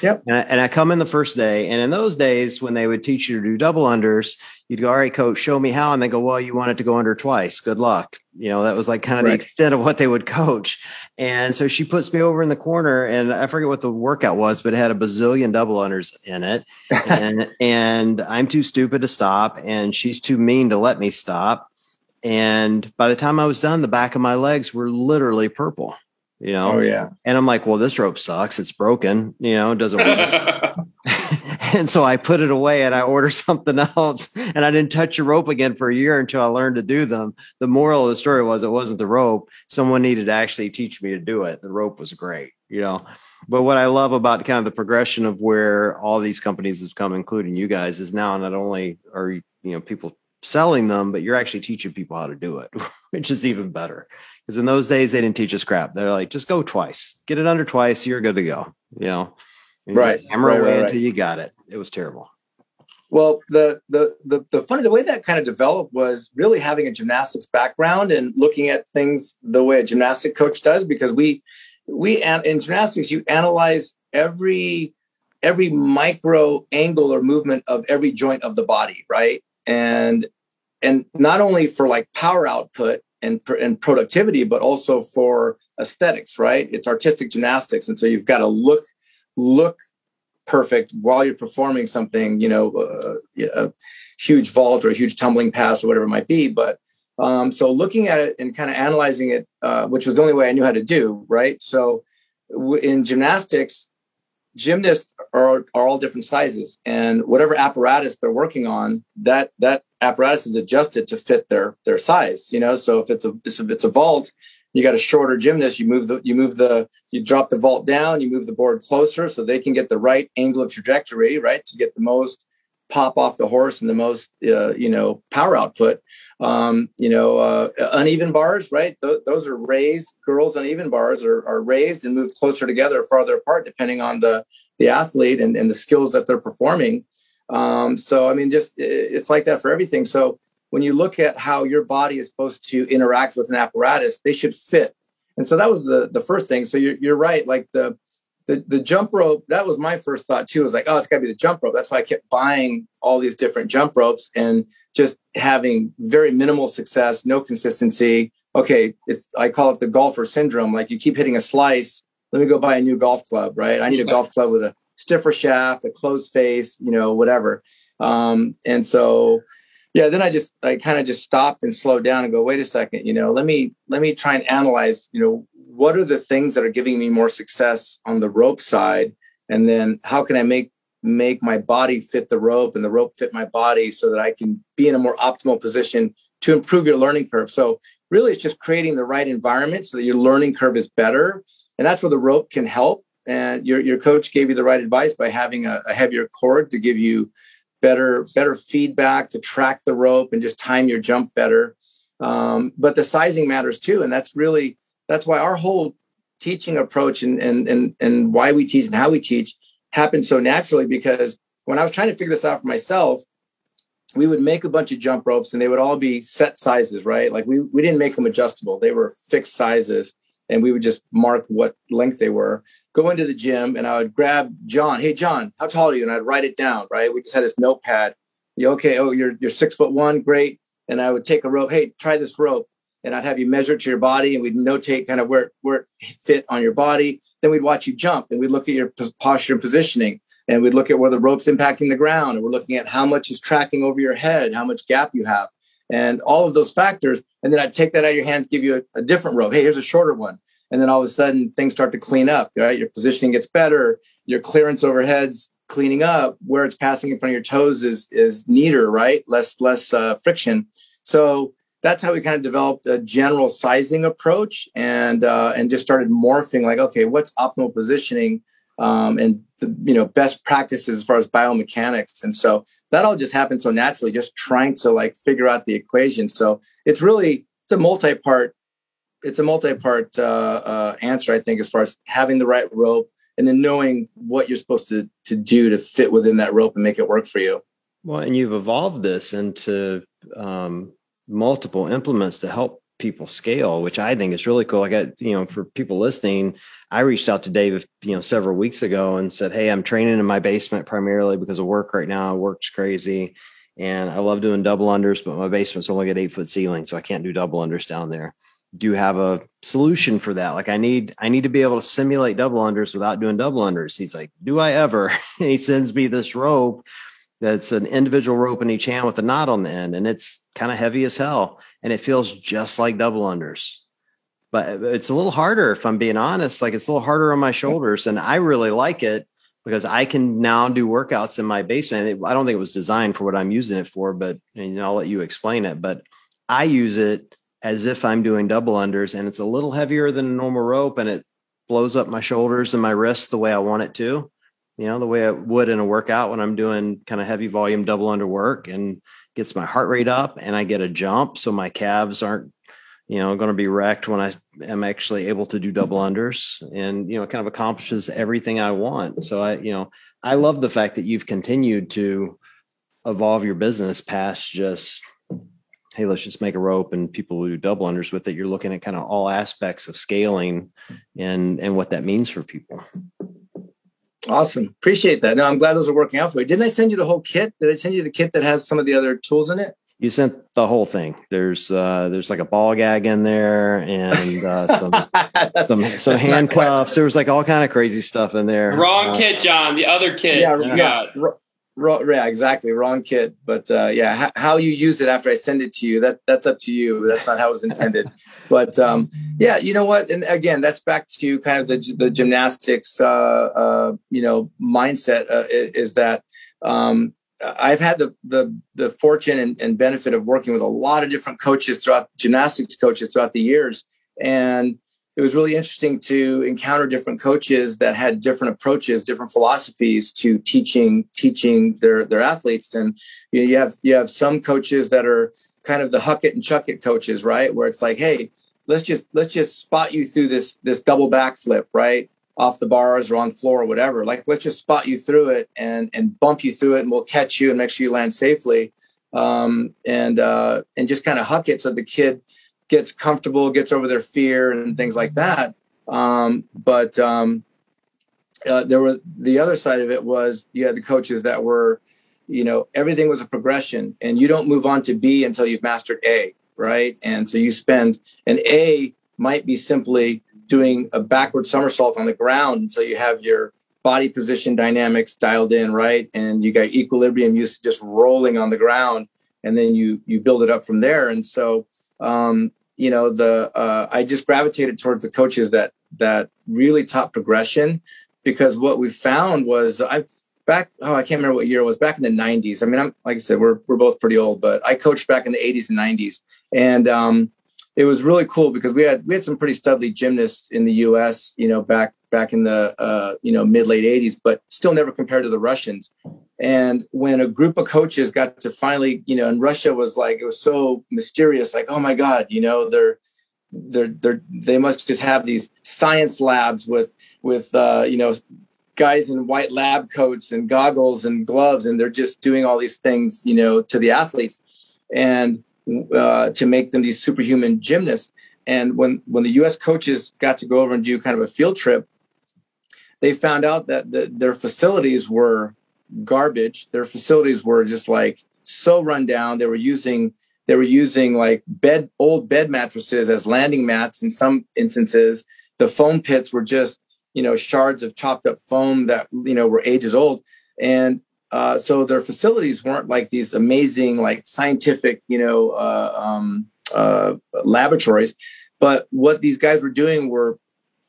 Yep. And I, and I come in the first day, and in those days when they would teach you to do double unders, you'd go, "All right, coach, show me how," and they go, "Well, you want it to go under twice. Good luck." You know, that was like kind of right. the extent of what they would coach. And so she puts me over in the corner, and I forget what the workout was, but it had a bazillion double unders in it, and and I'm too stupid to stop, and she's too mean to let me stop. And by the time I was done, the back of my legs were literally purple you know oh yeah and i'm like well this rope sucks it's broken you know it doesn't work And so I put it away and I order something else and I didn't touch a rope again for a year until I learned to do them. The moral of the story was it wasn't the rope. Someone needed to actually teach me to do it. The rope was great, you know. But what I love about kind of the progression of where all these companies have come, including you guys, is now not only are you know people selling them, but you're actually teaching people how to do it, which is even better. Because in those days they didn't teach us crap. They're like, just go twice, get it under twice, you're good to go. You know, right? Hammer right, away right, until you got it. It was terrible. Well, the, the the the funny the way that kind of developed was really having a gymnastics background and looking at things the way a gymnastic coach does because we we in gymnastics you analyze every every micro angle or movement of every joint of the body, right? And and not only for like power output and and productivity, but also for aesthetics, right? It's artistic gymnastics, and so you've got to look look perfect while you're performing something, you know, uh, a huge vault or a huge tumbling pass or whatever it might be. But um, so looking at it and kind of analyzing it, uh, which was the only way I knew how to do, right? So w- in gymnastics, gymnasts are, are all different sizes and whatever apparatus they're working on that that apparatus is adjusted to fit their their size you know? So if it's a if it's a vault you got a shorter gymnast you move the you move the you drop the vault down you move the board closer so they can get the right angle of trajectory right to get the most pop off the horse and the most uh, you know power output um, you know uh, uneven bars right Th- those are raised girls uneven bars are, are raised and moved closer together farther apart depending on the the athlete and, and the skills that they're performing um, so i mean just it's like that for everything so when you look at how your body is supposed to interact with an apparatus, they should fit. And so that was the the first thing. So you're you're right. Like the the the jump rope, that was my first thought too. Was like, oh, it's got to be the jump rope. That's why I kept buying all these different jump ropes and just having very minimal success, no consistency. Okay, it's I call it the golfer syndrome. Like you keep hitting a slice. Let me go buy a new golf club, right? I need a golf club with a stiffer shaft, a closed face, you know, whatever. Um, and so yeah then i just i kind of just stopped and slowed down and go wait a second you know let me let me try and analyze you know what are the things that are giving me more success on the rope side? And then how can i make make my body fit the rope and the rope fit my body so that i can be in a more optimal position to improve your learning curve? So really it's just creating the right environment so that your learning curve is better. And that's where the rope can help. And your, your coach gave you the right advice by having a, a heavier cord to give you better better feedback to track the rope and just time your jump better. Um, but the sizing matters too. And that's really that's why our whole teaching approach and and and, and why we teach and how we teach happened so naturally because when i was trying to figure this out for myself we would make a bunch of jump ropes and they would all be set sizes right like we, we didn't make them adjustable they were fixed sizes and we would just mark what length they were. Go into the gym and I would grab John. Hey, John, how tall are you? And I'd write it down. Right. We just had this notepad. You okay? Oh, you're you're six foot one. Great. And I would take a rope. Hey, try this rope. And I'd have you measure it to your body, and we'd notate kind of where where it fit on your body. Then we'd watch you jump, and we'd look at your posture and positioning, and we'd look at where the rope's impacting the ground, and we're looking at how much is tracking over your head, how much gap you have, and all of those factors. And then I'd take that out of your hands, give you a, a different rope. Hey, here's a shorter one and then all of a sudden things start to clean up right your positioning gets better your clearance overheads cleaning up where it's passing in front of your toes is is neater right less less uh, friction so that's how we kind of developed a general sizing approach and uh, and just started morphing like okay what's optimal positioning um, and the you know best practices as far as biomechanics and so that all just happened so naturally just trying to like figure out the equation so it's really it's a multi-part it's a multi-part uh, uh, answer, I think, as far as having the right rope and then knowing what you're supposed to to do to fit within that rope and make it work for you. Well, and you've evolved this into um, multiple implements to help people scale, which I think is really cool. I, you know, for people listening, I reached out to Dave, you know, several weeks ago and said, "Hey, I'm training in my basement primarily because of work right now. Work's crazy." And I love doing double unders, but my basement's only got eight foot ceiling, so I can't do double unders down there do you have a solution for that like i need i need to be able to simulate double unders without doing double unders he's like do i ever he sends me this rope that's an individual rope in each hand with a knot on the end and it's kind of heavy as hell and it feels just like double unders but uh, it's a little harder if i'm being honest like it's a little harder on my shoulders and i really like it because I can now do workouts in my basement. I don't think it was designed for what I'm using it for, but and I'll let you explain it. But I use it as if I'm doing double unders, and it's a little heavier than a normal rope, and it blows up my shoulders and my wrists the way I want it to. You know, the way it would in a workout when I'm doing kind of heavy volume double under work, and gets my heart rate up, and I get a jump, so my calves aren't you know, going to be wrecked when I am actually able to do double unders and, you know, it kind of accomplishes everything I want. So I, you know, I love the fact that you've continued to evolve your business past just, hey, let's just make a rope and people do double unders with it. You're looking at kind of all aspects of scaling and and what that means for people. Awesome. Appreciate that. No, I'm glad those are working out for you. Didn't I send you the whole kit? Did I send you the kit that has some of the other tools in it? you sent the whole thing. There's uh, there's like a ball gag in there and uh, some some some handcuffs. There was like all kind of crazy stuff in there. Wrong uh, kit, John. The other kit. Yeah, yeah, yeah, yeah exactly. Wrong kit. But uh, yeah, h- how you use it after I send it to you that that's up to you. That's not how it was intended. but um, yeah, you know what? And again, that's back to kind of the the gymnastics. Uh, uh, you know, mindset uh, is, is that. Um, I've had the the the fortune and, and, benefit of working with a lot of different coaches throughout gymnastics coaches throughout the years, and it was really interesting to encounter different coaches that had different approaches, different philosophies to teaching teaching their their athletes. And you, know, you have you have some coaches that are kind of the huck it and chuck it coaches, right? Where it's like, hey, let's just let's just spot you through this this double backflip, right? off the bars or on floor or whatever. Like let's just spot you through it and and bump you through it, and we'll catch you and make sure you land safely. Um, and uh, and just kind of huck it so the kid gets comfortable, gets over their fear and things like that. Um, but um, uh, there were the other side of it was you had the coaches that were, you know, everything was a progression, and you don't move on to B until you've mastered A, right? And so you spend an A might be simply doing a backward somersault on the ground until you have your body position dynamics dialed in right and you got equilibrium used to just rolling on the ground and then you you build it up from there and so um, you know the uh, i just gravitated towards the coaches that that really taught progression because what we found was i back oh i can't remember what year it was back in the 90s i mean i'm like i said we're, we're both pretty old but i coached back in the 80s and 90s and um, it was really cool because we had we had some pretty studly gymnasts in the U.S. You know, back back in the uh, you know mid late '80s, but still never compared to the Russians. And when a group of coaches got to finally, you know, and Russia was like it was so mysterious, like oh my god, you know, they're they're they're they must just have these science labs with with uh, you know guys in white lab coats and goggles and gloves, and they're just doing all these things, you know, to the athletes. And uh, to make them these superhuman gymnasts. And when when the U.S. coaches got to go over and do kind of a field trip, they found out that the, their facilities were garbage. Their facilities were just like so run down. They were using they were using like bed old bed mattresses as landing mats in some instances. The foam pits were just you know shards of chopped up foam that you know were ages old. And uh, so their facilities weren't like these amazing, like scientific, you know, uh, um, uh, laboratories. But what these guys were doing were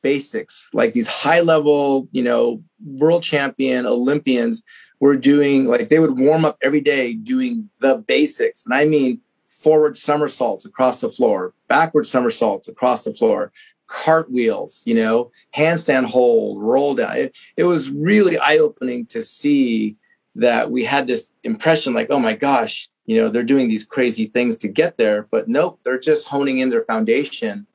basics, like these high level, you know, world champion Olympians were doing, like they would warm up every day doing the basics. And I mean, forward somersaults across the floor, backward somersaults across the floor, cartwheels, you know, handstand hold, roll down. It, it was really eye opening to see that we had this impression like, oh my gosh, you know, they're doing these crazy things to get there. But nope, they're just honing in their foundation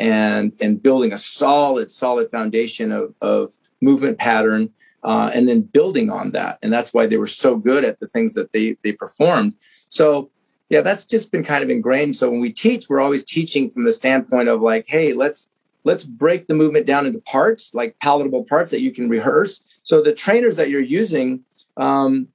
and and building a solid, solid foundation of, of movement pattern uh, and then building on that. And that's why they were so good at the things that they they performed. So yeah, that's just been kind of ingrained. So when we teach, we're always teaching from the standpoint of like, hey, let's let's break the movement down into parts, like palatable parts that you can rehearse. So the trainers that you're using um,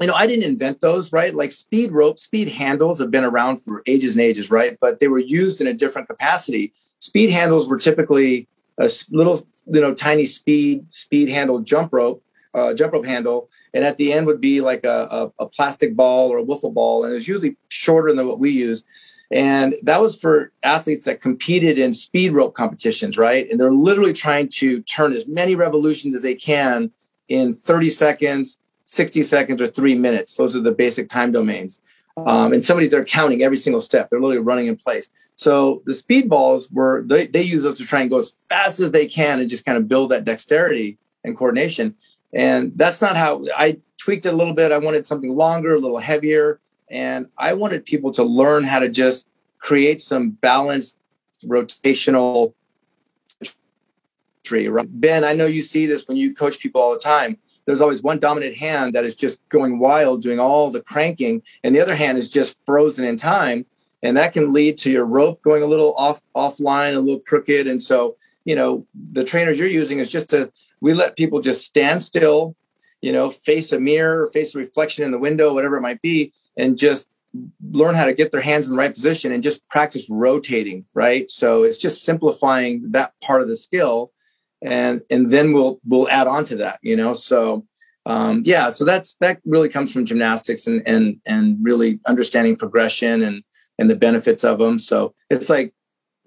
you know, I didn't invent those, right? Like speed ropes, speed handles have been around for ages and ages, right? But they were used in a different capacity. Speed handles were typically a little, you know, tiny speed speed handle jump rope, uh, jump rope handle, and at the end would be like a, a, a plastic ball or a wiffle ball, and it was usually shorter than what we use. And that was for athletes that competed in speed rope competitions, right? And they're literally trying to turn as many revolutions as they can in 30 seconds, 60 seconds, or three minutes. Those are the basic time domains. Um, and somebody's there counting every single step. They're literally running in place. So the speed balls were they, they use those to try and go as fast as they can and just kind of build that dexterity and coordination. And that's not how I tweaked it a little bit. I wanted something longer, a little heavier, and I wanted people to learn how to just create some balanced rotational tree. Right? Ben, I know you see this when you coach people all the time there's always one dominant hand that is just going wild, doing all the cranking, and the other hand is just frozen in time. And that can lead to your rope going a little off offline, a little crooked. And so, you know, the trainers you're using is just to we let people just stand still, you know, face a mirror, face a reflection in the window, whatever it might be, and just learn how to get their hands in the right position and just practice rotating, right? So it's just simplifying that part of the skill and and then we'll we'll add on to that you know? So um, yeah so that's that really comes from gymnastics and and and really understanding progression and and the benefits of them so it's like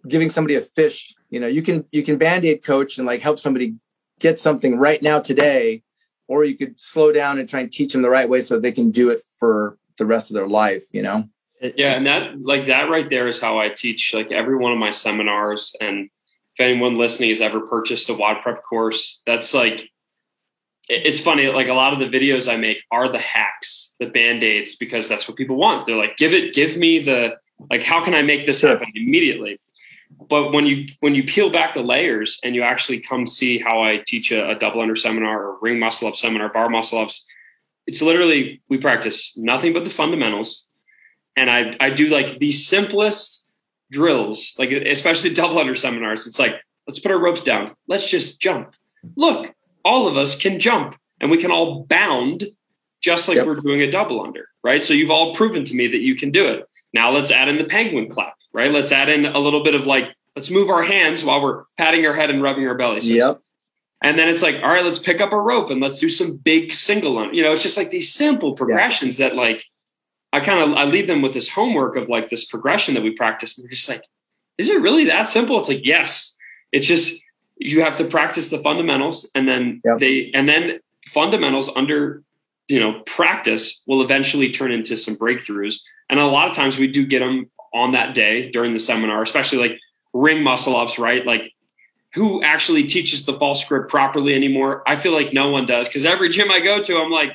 giving somebody a fish you know you can you can band-aid coach and like help somebody get something right now today or you could slow down and try and teach them the right way so they can do it for the rest of their life you know? Yeah and that like that right there is how i teach like every one of my seminars and if anyone listening has ever purchased a WOD prep course, that's like it's funny. Like a lot of the videos I make are the hacks, the band aids, because that's what people want. They're like, give it, give me the like, how can I make this happen immediately? But when you when you peel back the layers and you actually come see how I teach a, a double under seminar or ring muscle up seminar, bar muscle ups, it's literally we practice nothing but the fundamentals, and I I do like the simplest drills, like especially double under seminars. It's like, let's put our ropes down. Let's just jump. Look, all of us can jump and we can all bound just like yep. we're doing a double under, right? So you've all proven to me that you can do it. Now let's add in the penguin clap, right? Let's add in a little bit of like, let's move our hands while we're patting our head and rubbing our belly. So yep. And then it's like, all right, let's pick up a rope and let's do some big single on. You know, it's just like these simple progressions yeah. that like I kind of I leave them with this homework of like this progression that we practice. And they're just like, is it really that simple? It's like, yes. It's just you have to practice the fundamentals and then yep. they and then fundamentals under you know practice will eventually turn into some breakthroughs. And a lot of times we do get them on that day during the seminar, especially like ring muscle ups, right? Like who actually teaches the false grip properly anymore? I feel like no one does because every gym I go to, I'm like,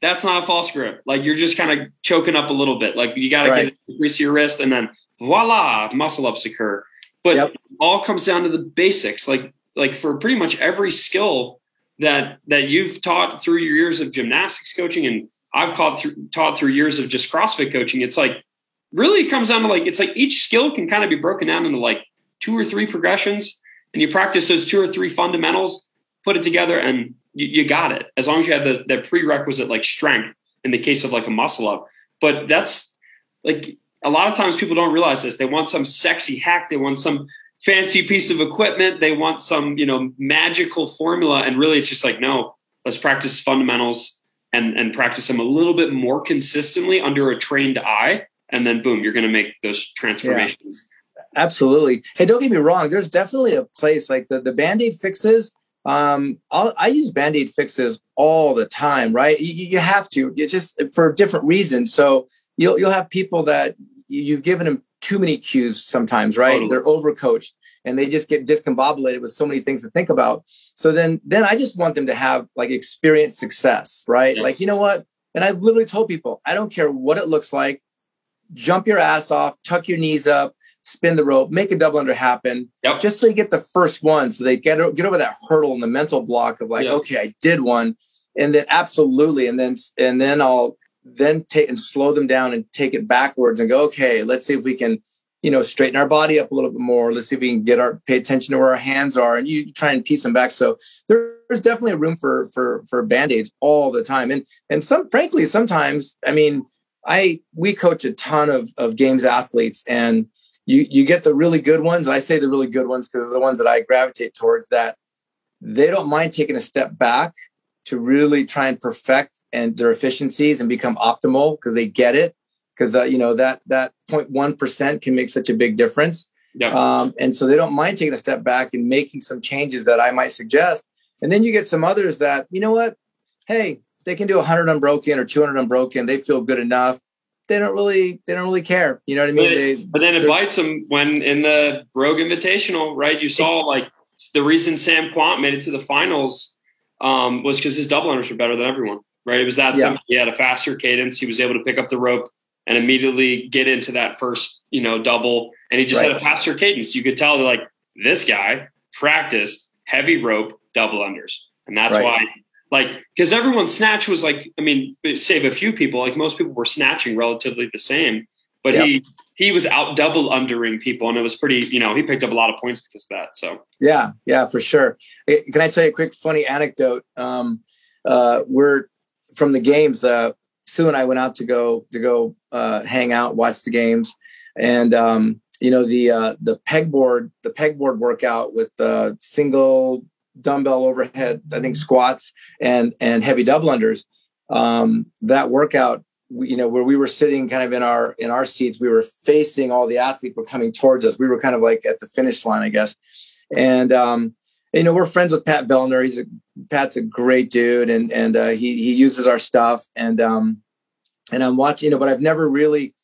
that's not a false grip. Like you're just kind of choking up a little bit. Like you got to right. get grease your wrist, and then voila, muscle ups occur. But yep. all comes down to the basics. Like like for pretty much every skill that that you've taught through your years of gymnastics coaching, and I've taught through taught through years of just CrossFit coaching. It's like really it comes down to like it's like each skill can kind of be broken down into like two or three progressions, and you practice those two or three fundamentals, put it together, and you, you got it as long as you have the, prerequisite like strength in the case of like a muscle up. But that's like a lot of times people don't realize this. They want some sexy hack. They want some fancy piece of equipment. They want some, you know, magical formula. And really it's just like, no, let's practice fundamentals and, and practice them a little bit more consistently under a trained eye. And then boom, you're going to make those transformations. Yeah, absolutely. Hey, don't get me wrong. There's definitely a place like the, the band-aid fixes um, I'll, i use band-aid fixes all the time, right? You, you have to, you just for different reasons. So you'll, you'll have people that you've given them too many cues sometimes, right? Totally. They're overcoached and they just get discombobulated with so many things to think about. So then, then I just want them to have like experience success, right? Yes. Like, you know what? And I've literally told people, I don't care what it looks like. Jump your ass off, tuck your knees up, spin the rope, make a double under happen, yep. just so you get the first one, so they get get over that hurdle and the mental block of like, yep. okay, I did one, and then absolutely, and then and then I'll then take and slow them down and take it backwards and go, okay, let's see if we can, you know, straighten our body up a little bit more. Let's see if we can get our pay attention to where our hands are, and you try and piece them back. So there's definitely a room for for for band aids all the time, and and some frankly sometimes, I mean. I we coach a ton of of games athletes and you you get the really good ones. I say the really good ones because the ones that I gravitate towards. That they don't mind taking a step back to really try and perfect and their efficiencies and become optimal because they get it. Because uh, you know that that 0.1 percent can make such a big difference. Yeah. Um, and so they don't mind taking a step back and making some changes that I might suggest. And then you get some others that you know what hey, they can do 100 unbroken or 200 unbroken. They feel good enough. They don't really, they don't really care. You know what I mean? But, they, but then it bites them when in the Rogue Invitational, right? You saw like the reason Sam Kwant made it to the finals um, was because his double unders were better than everyone, right? It was that Yeah. simple. He had a faster cadence. He was able to pick up the rope and immediately get into that first, you know, double. And he just had a faster cadence. You could tell that like this guy practiced heavy rope double unders. And that's Right. why like because everyone's snatch was like, I mean, save a few people, like most people were snatching relatively the same. But Yep. he he was out double undering people and it was pretty, you know, he picked up a lot of points because of that. So Yeah, yeah, for sure. Eh, Can I tell you a quick funny anecdote? Um, uh, we're from the games. Uh, Sue and I went out to go to go uh, hang out, watch the games, and um, you know the uh, the pegboard the pegboard workout with uh, single dumbbell overhead, I think squats and and heavy double unders. Um, that workout, we, you know, where we were sitting kind of in our in our seats, we were facing all the athletes were coming towards us. We were kind of like at the finish line, I guess. And um, you know, we're friends with Pat Vellner. He's a Pat's a great dude, and and uh, he he uses our stuff. And um, and I'm watching, you know, but I've never really,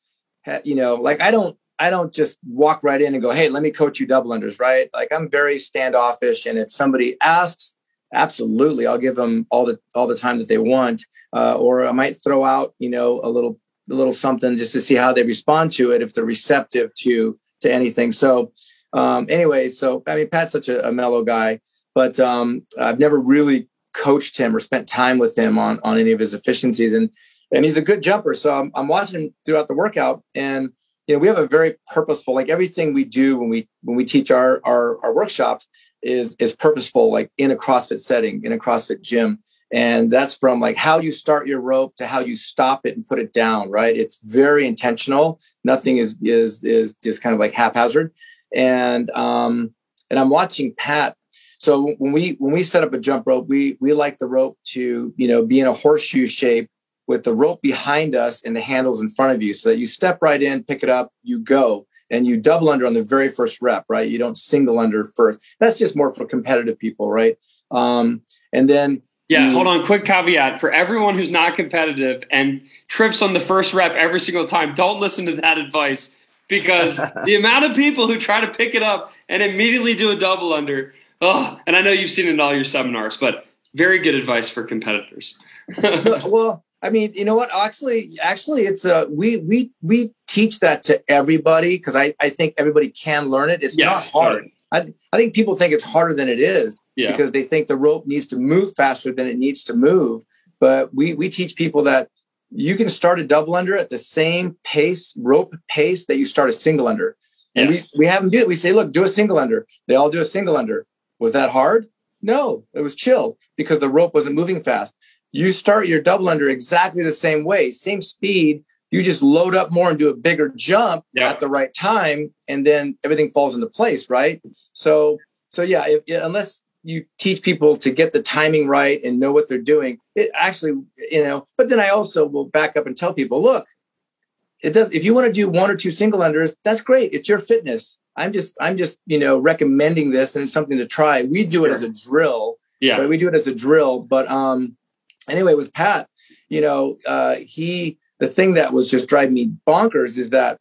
had, you know, like I don't I don't just walk right in and go, hey, let me coach you double unders, right? Like I'm very standoffish, and if somebody asks, absolutely, I'll give them all the all the time that they want, uh, or I might throw out, you know, a little a little something just to see how they respond to it if they're receptive to to anything. So um, anyway, so I mean, Pat's such a, a mellow guy, but um, I've never really coached him or spent time with him on on any of his efficiencies, and and he's a good jumper. So I'm, I'm watching him throughout the workout, and you know, we have a very purposeful, like everything we do when we when we teach our our, our workshops is is purposeful, like in a CrossFit setting, in a CrossFit gym. And that's from like how you start your rope to how you stop it and put it down, right? It's very intentional. Nothing is is is just kind of like haphazard and um and i'm watching pat so when we when we set up a jump rope we we like the rope to you know be in a horseshoe shape with the rope behind us and the handles in front of you so that you step right in pick it up you go and you double under on the very first rep right you don't single under first that's just more for competitive people right um and then Yeah, hold on. Quick caveat for everyone who's not competitive and trips on the first rep every single time. Don't listen to that advice because the amount of people who try to pick it up and immediately do a double under. Oh, and I know you've seen it in all your seminars, but very good advice for competitors. Well i mean you know what? Actually actually it's a we we we teach that to everybody because i i think everybody can learn it. It's Yes, not hard. I, I think people think it's harder than it is yeah. because they think the rope needs to move faster than it needs to move. But we we teach people that you can start a double under at the same pace rope pace that you start a single under. And Yes. we we have them do it. We say look do a single under. They all do a single under. Was that hard? No it was chill because the rope wasn't moving fast you start your double under exactly the same way, same speed. You just load up more and do a bigger jump Yeah. at the right time, and then everything falls into place, right? So, so yeah, if, unless you teach people to get the timing right and know what they're doing, it actually, you know. But then I also will back up and tell people, look, it does. If you want to do one or two single unders, that's great. It's your fitness. I'm just, I'm just, you know, recommending this, and it's something to try. We do it Sure. as a drill yeah. right? We do it as a drill. But um, anyway, with Pat, you know, uh, he the thing that was just driving me bonkers is that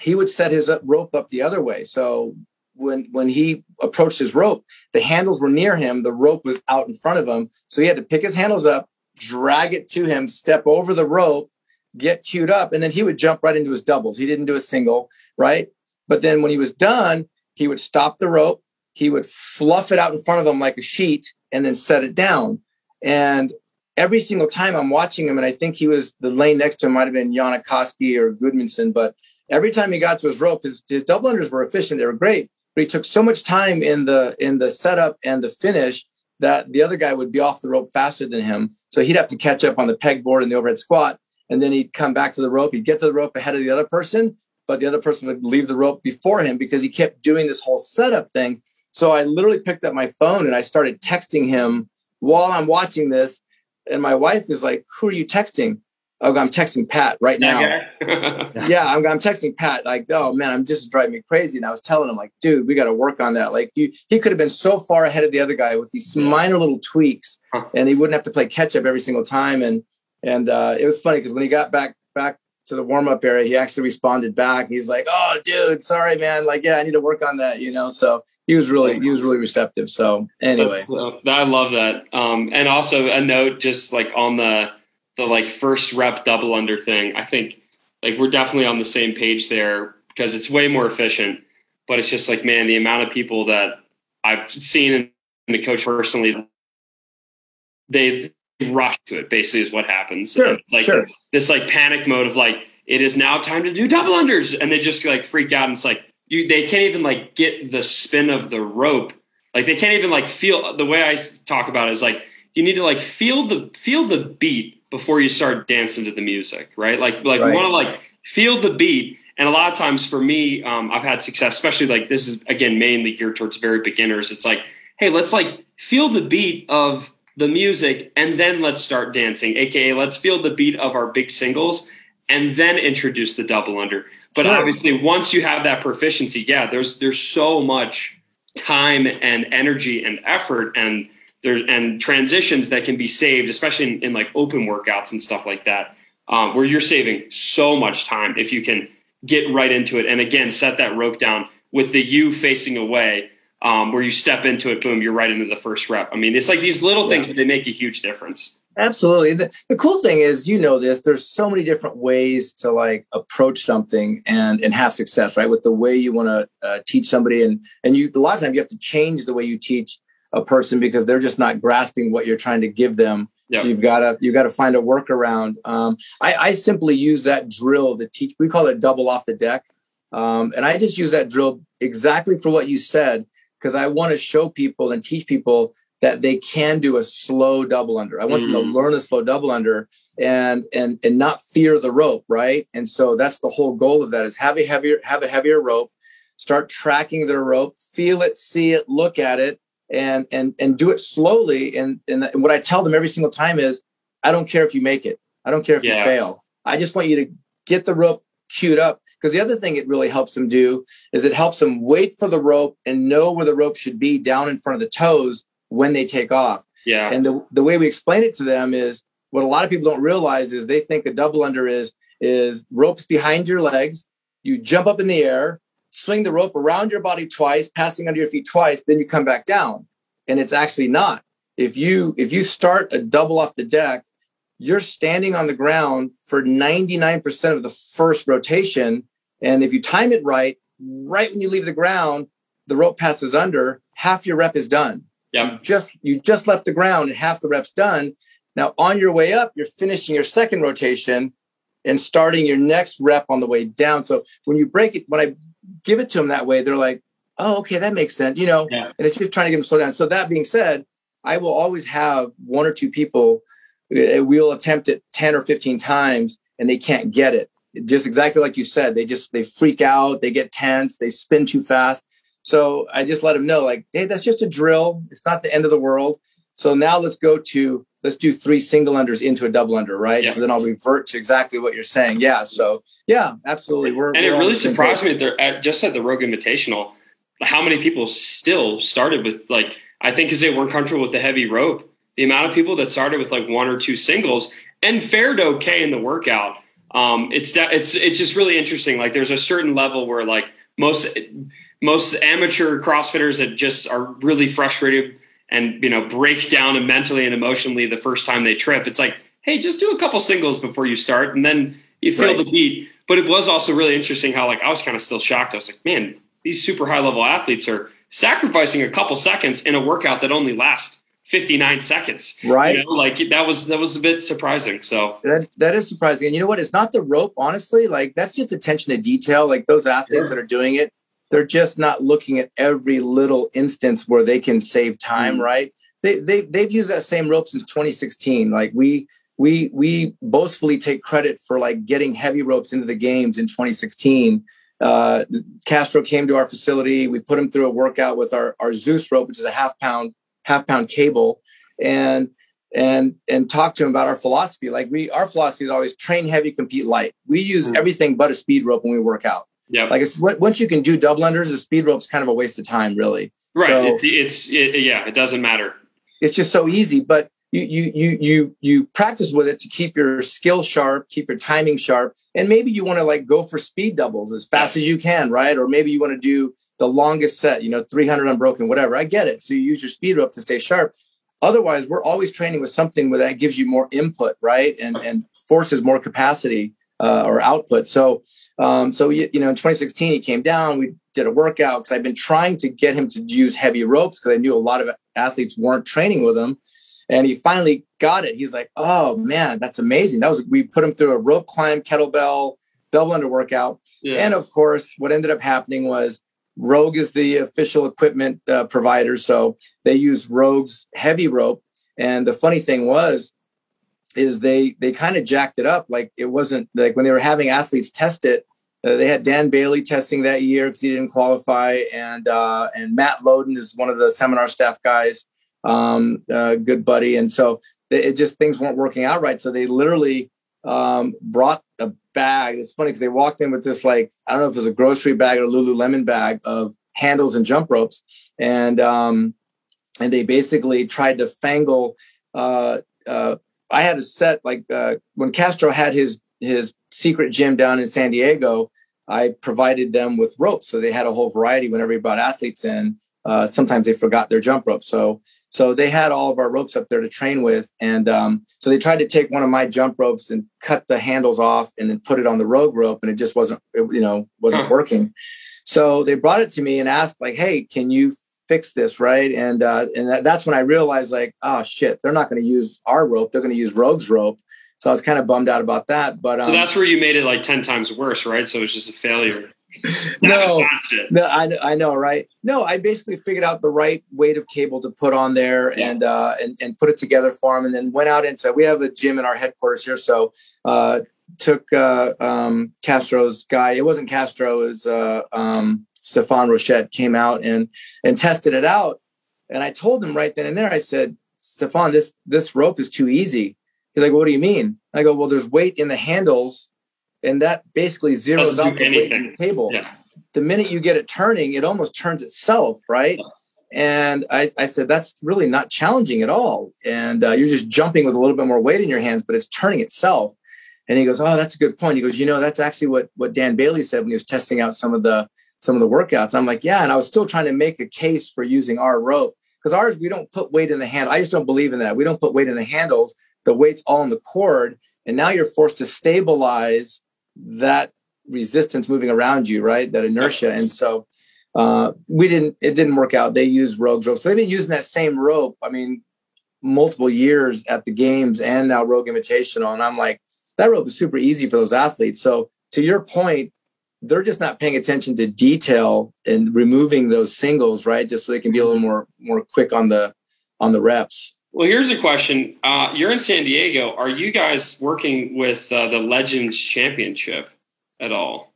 he would set his rope up the other way. So when when he approached his rope, the handles were near him, the rope was out in front of him. So he had to pick his handles up, drag it to him, step over the rope, get queued up, and then he would jump right into his doubles. He didn't do a single, right? But then when he was done, he would stop the rope, he would fluff it out in front of him like a sheet and then set it down. And every single time I'm watching him, and I think he was the lane next to him might have been Jonne Koski or Gudmundsson, but every time he got to his rope, his, his double unders were efficient. They were great, but he took so much time in the in the setup and the finish that the other guy would be off the rope faster than him. So he'd have to catch up on the pegboard and the overhead squat. And then he'd come back to the rope. He'd get to the rope ahead of the other person, but the other person would leave the rope before him because he kept doing this whole setup thing. So I literally picked up my phone and I started texting him while I'm watching this. And my wife is like, Who are you texting? Oh, I'm texting Pat right now. yeah, I'm, I'm texting Pat like, oh man, I'm just driving me crazy. And I was telling him like, dude, we got to work on that. Like, you, he could have been so far ahead of the other guy with these minor little tweaks, and he wouldn't have to play catch up every single time. And and uh, it was funny because when he got back back to the warm up area, he actually responded back. He's like, "Oh, dude, sorry, man. Like, yeah, I need to work on that." You know, so he was really he was really receptive. So anyway, uh, I love that. Um, and also a note, just like on the the like first rep double under thing. I think like we're definitely on the same page there because it's way more efficient. But it's just like, man, the amount of people that I've seen in the coach personally, they rush to it. Basically, is what happens. Sure, like sure. this like panic mode of like it is now time to do double unders, and they just like freak out. And it's like you they can't even like get the spin of the rope. Like they can't even like feel the way I talk about it is like you need to like feel the feel the beat before you start dancing to the music, right? Like like right. want to like feel the beat. And a lot of times for me, um, I've had success, especially like this is again mainly geared towards very beginners. It's like, hey, let's like feel the beat of the music and then let's start dancing, aka let's feel the beat of our big singles and then introduce the double under. But sure. obviously, once you have that proficiency, yeah, there's there's so much time and energy and effort and there's and transitions that can be saved, especially in, in like open workouts and stuff like that, um, where you're saving so much time if you can get right into it. And again, set that rope down with the you facing away, um, where you step into it, boom, you're right into the first rep. I mean, it's like these little things, yeah. but they make a huge difference. Absolutely. The, the cool thing is, you know, this, there's so many different ways to like approach something and, and have success, right? With the way you want to uh, teach somebody. And, and you, a lot of times you have to change the way you teach a person because they're just not grasping what you're trying to give them. Yep. So you've got to, you've got to find a workaround. Um, I, I simply use that drill to teach, we call it double off the deck. Um, and I just use that drill exactly for what you said, because I want to show people and teach people that they can do a slow double under. I want mm. them to mm. learn a slow double under and and and not fear the rope, right? And so that's the whole goal of that is have a heavier have a heavier rope, start tracking their rope, feel it, see it, look at it, and and and do it slowly. And and what I tell them every single time is, I don't care if you make it. I don't care if yeah. you fail. I just want you to get the rope queued up. Because the other thing it really helps them do is it helps them wait for the rope and know where the rope should be down in front of the toes when they take off. Yeah. And the, the way we explain it to them is what a lot of people don't realize is they think a double under is is ropes behind your legs. You jump up in the air, swing the rope around your body twice, passing under your feet twice, then you come back down. And it's actually not. If you if you start a double off the deck, you're standing on the ground for 99% of the first rotation. And if you time it right, right when you leave the ground, the rope passes under, half your rep is done. Yeah. You just you just left the ground and half the reps done. Now on your way up, you're finishing your second rotation and starting your next rep on the way down. So when you break it, when I give it to them that way, they're like, "Oh, okay, that makes sense," you know. Yeah. And it's just trying to get them slow down. So that being said, I will always have one or two people. Uh, we'll attempt it ten or fifteen times, and they can't get it. Just exactly like you said, they just they freak out, they get tense, they spin too fast. So I just let them know, like, hey, that's just a drill. It's not the end of the world. So now let's go to let's do three single unders into a double under, right? Yeah. So then I'll revert to exactly what you're saying. Yeah. So yeah, absolutely. We're and we're it really surprised me that at, just at the Rogue Invitational, how many people still started with like I think because they weren't comfortable with the heavy rope. The amount of people that started with like one or two singles and fared okay in the workout. Um, it's it's it's just really interesting. Like there's a certain level where like most most amateur CrossFitters that just are really frustrated and you know break down and mentally and emotionally the first time they trip. It's like, hey, just do a couple singles before you start, and then you feel right. the beat. But it was also really interesting how like I was kind of still shocked. I was like, man, these super high level athletes are sacrificing a couple seconds in a workout that only lasts 59 seconds. Right. You know, like that was that was a bit surprising. So that's that is surprising. And you know what? It's not the rope, honestly. Like that's just attention to detail. Like those athletes sure. that are doing it, they're just not looking at every little instance where they can save time, mm. right? They, they they've used that same rope since 2016. Like we we we boastfully take credit for like getting heavy ropes into the games in 2016. Uh, Castro came to our facility. We put him through a workout with our our Zeus rope, which is a half pound half pound cable, and and and talk to him about our philosophy. Like we, our philosophy is always train heavy, compete light. We use mm-hmm. everything but a speed rope when we work out. Yeah, like it's once you can do double unders, a speed rope's kind of a waste of time, really. Right. So, it's, it's it, yeah, it doesn't matter. It's just so easy, but you you you you you practice with it to keep your skill sharp, keep your timing sharp, and maybe you want to like go for speed doubles as fast as you can, right? Or maybe you want to do the longest set, you know, 300 unbroken, whatever. I get it. So you use your speed rope to stay sharp. Otherwise, we're always training with something where that gives you more input, right, and and forces more capacity uh, or output. So, um, so you, you know, in 2016, he came down. We did a workout because I've been trying to get him to use heavy ropes because I knew a lot of athletes weren't training with him, and he finally got it. He's like, "Oh man, that's amazing!" That was we put him through a rope climb, kettlebell, double under workout, yeah. and of course, what ended up happening was Rogue is the official equipment uh, provider, so they use Rogue's heavy rope. And the funny thing was, is they they kind of jacked it up. Like it wasn't like when they were having athletes test it. Uh, they had Dan Bailey testing that year because he didn't qualify, and uh, and Matt Loden is one of the seminar staff guys, um, uh, good buddy. And so it just things weren't working out right. So they literally um, brought a bag. It's funny because they walked in with this like I don't know if it was a grocery bag or a Lululemon bag of handles and jump ropes, and um, and they basically tried to fangle. Uh, uh, I had a set like uh, when Castro had his his secret gym down in San Diego. I provided them with ropes, so they had a whole variety whenever he brought athletes in. Uh, sometimes they forgot their jump rope, so so they had all of our ropes up there to train with. And um, so they tried to take one of my jump ropes and cut the handles off and then put it on the rogue rope. And it just wasn't, it, you know, wasn't huh. working. So they brought it to me and asked like, Hey, can you fix this? Right. And, uh, and that, that's when I realized like, oh shit, they're not going to use our rope. They're going to use rogue's rope. So I was kind of bummed out about that. But um, so that's where you made it like 10 times worse, right? So it was just a failure no, no, I, I know, right? No, I basically figured out the right weight of cable to put on there yeah. and, uh, and and put it together for him, and then went out into. We have a gym in our headquarters here, so uh, took uh, um, Castro's guy. It wasn't Castro, it was uh, um, Stefan Rochette came out and and tested it out. And I told him right then and there, I said, Stefan, this this rope is too easy. He's like, what do you mean? I go, well, there's weight in the handles and that basically zeroes out the weight in the table. Yeah. The minute you get it turning, it almost turns itself, right? And I, I said, that's really not challenging at all. And uh, you're just jumping with a little bit more weight in your hands, but it's turning itself. And he goes, oh, that's a good point. He goes, you know, that's actually what what Dan Bailey said when he was testing out some of the some of the workouts. I'm like, yeah. And I was still trying to make a case for using our rope because ours we don't put weight in the hand. I just don't believe in that. We don't put weight in the handles. The weight's all in the cord, and now you're forced to stabilize that resistance moving around you, right? That inertia. And so uh, we didn't, it didn't work out. They used Rogue's rope. So they've been using that same rope, I mean, multiple years at the games and now Rogue Invitational. And I'm like, that rope is super easy for those athletes. So to your point, they're just not paying attention to detail and removing those singles, right? Just so they can be a little more more quick on the on the reps. Well, here's a question. Uh, you're in San Diego. Are you guys working with uh, the Legends Championship at all?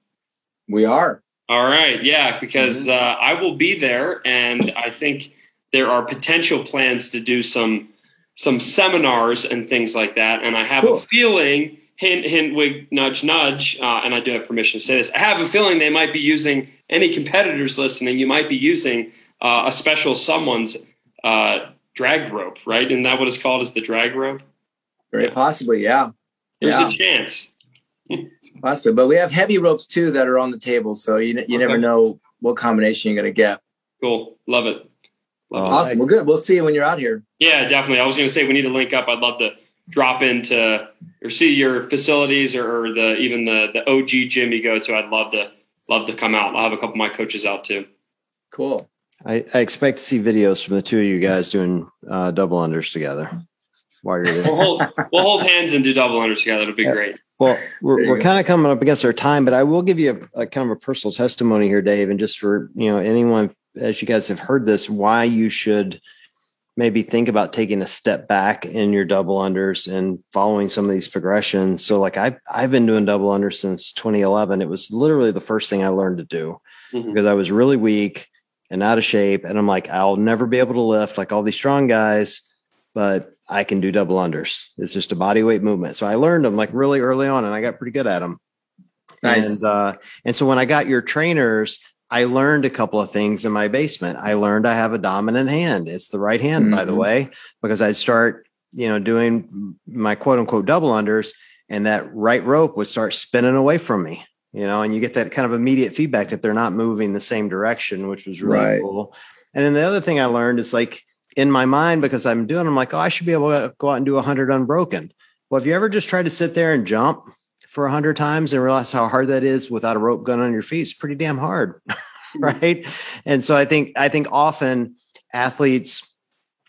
We are. All right. Yeah, because mm-hmm. uh, I will be there, and I think there are potential plans to do some some seminars and things like that. And I have cool. a feeling, hint, hint, wig, nudge, nudge, uh, and I do have permission to say this. I have a feeling they might be using any competitors listening. You might be using uh, a special someone's uh, drag rope, right? Isn't that what it's called? Is the drag rope? Very possibly, yeah. There's yeah. a chance. possibly, but we have heavy ropes too that are on the table, so you you okay. never know what combination you're going to get. Cool, love it. Love awesome. It. Well, good. We'll see you when you're out here. Yeah, definitely. I was going to say we need to link up. I'd love to drop into or see your facilities or, or the even the the OG gym you go to. I'd love to love to come out. I'll have a couple of my coaches out too. Cool. I, I, expect to see videos from the two of you guys doing uh, double unders together while you're there. We'll hold, we'll hold hands and do double unders together. It'll be yeah. great. Well, we're, we're kind of coming up against our time, but I will give you a, a, kind of a personal testimony here, Dave, and just for you know anyone as you guys have heard this, why you should maybe think about taking a step back in your double unders and following some of these progressions. So, like I've I've been doing double unders since 2011. It was literally the first thing I learned to do mm-hmm. because I was really weak and out of shape. And I'm like, I'll never be able to lift like all these strong guys. but I can do double unders. It's just a body weight movement. So I learned them like really early on and I got pretty good at them. Nice. And, uh, and so when I got your trainers, I learned a couple of things in my basement. I learned I have a dominant hand. It's the right hand, by the Mhm. way, because I'd start, you know, doing my quote unquote double unders and that right rope would start spinning away from me, you know, and you get that kind of immediate feedback that they're not moving the same direction, which was really Right. cool. And then the other thing I learned is like in my mind, because I'm doing, I'm like, oh, I should be able to go out and do a 100 unbroken. Well, if you ever just try to sit there and jump for a 100 times and realize how hard that is without a rope gun on your feet, it's pretty damn hard. Hmm. right. And so I think, I think often athletes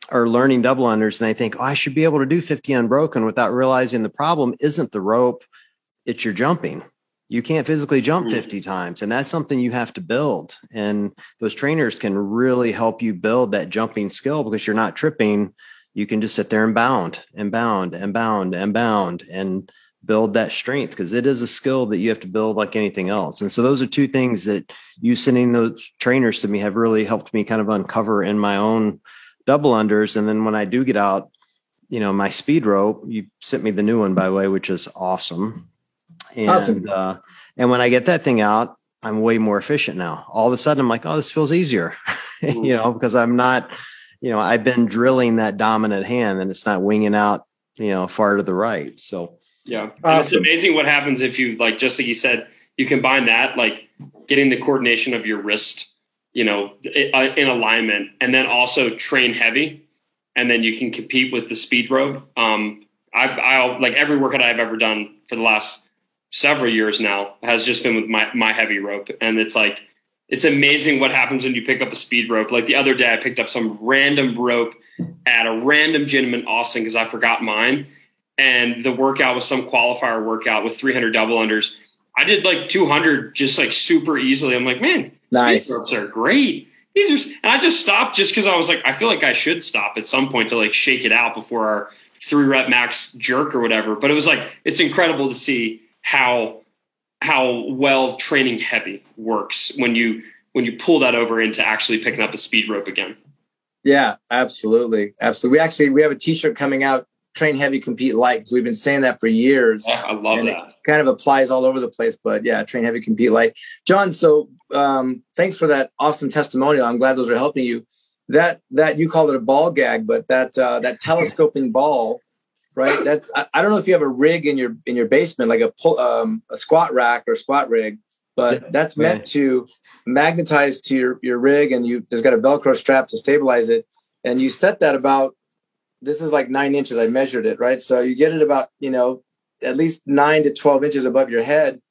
are learning double unders and they think, oh, I should be able to do 50 unbroken without realizing the problem isn't the rope, it's your jumping. You can't physically jump Mm. 50 times, and that's something you have to build. And those trainers can really help you build that jumping skill because you're not tripping. You can just sit there and bound and bound and bound and bound and build that strength because it is a skill that you have to build like anything else. And so those are two things that you sending those trainers to me have really helped me kind of uncover in my own double unders. And then when I do get out, you know, my speed rope, you sent me the new one, by the way, which is awesome. And, Awesome. Uh, and when I get that thing out, I'm way more efficient now. All of a sudden, I'm like, oh, this feels easier, you know, because I'm not, you know, I've been drilling that dominant hand and it's not winging out, you know, far to the right. So, Yeah. And it's amazing what happens if you like just like you said, you combine that like getting the coordination of your wrist, you know, in alignment, and then also train heavy, and then you can compete with the speed rope. Um, I, I'll like every workout I've ever done for the last several years now has just been with my my heavy rope, and it's like it's amazing what happens when you pick up a speed rope. Like the other day, I picked up some random rope at a random gym in Austin because I forgot mine and the workout was some qualifier workout with 300 double unders. I did like 200 just like super easily. I'm like, man, Nice. speed ropes are great. These are, and I just stopped just because I was like, I feel like I should stop at some point to like shake it out before our three rep max jerk or whatever. But it was like, it's incredible to see how how well training heavy works when you when you pull that over into actually picking up a speed rope again. Yeah, absolutely, absolutely. We actually we have a T-shirt coming out. Train heavy, compete light. 'cause we've been saying that for years. Yeah, I love And that. kind of applies all over the place. But yeah, train heavy, compete light. John, so um, thanks for that awesome testimonial. I'm glad those are helping you. That that you called it a ball gag, but that uh, that telescoping ball, right? That's I, I don't know if you have a rig in your in your basement, like a pull, um, a squat rack or squat rig, but Yeah. that's meant to magnetize to your your rig, and you there's got a Velcro strap to stabilize it, and you set that about. This is like nine inches. I measured it, right? So you get it about you know at least nine to 12 inches above your head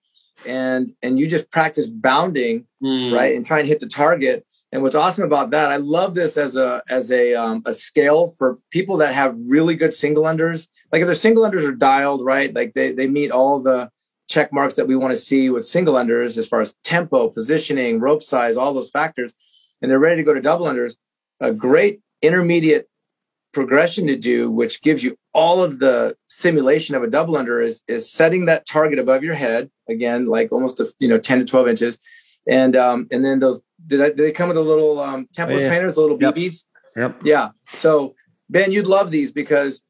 and and you just practice bounding Mm. right and try and hit the target and what's awesome about that i love this as a as a um, a scale for people that have really good single unders. Like if their single unders are dialed right like they they meet all the check marks that we want to see with single unders as far as tempo positioning rope size all those factors and they're ready to go to double unders a great intermediate progression to do, which gives you all of the simulation of a double under, is is setting that target above your head again, like almost a, you know ten to twelve inches, and um and then those did, I, did they come with a little um, tempo Oh, yeah. trainers, the little Yep. BBs? yep. Yeah. So Ben, you'd love these because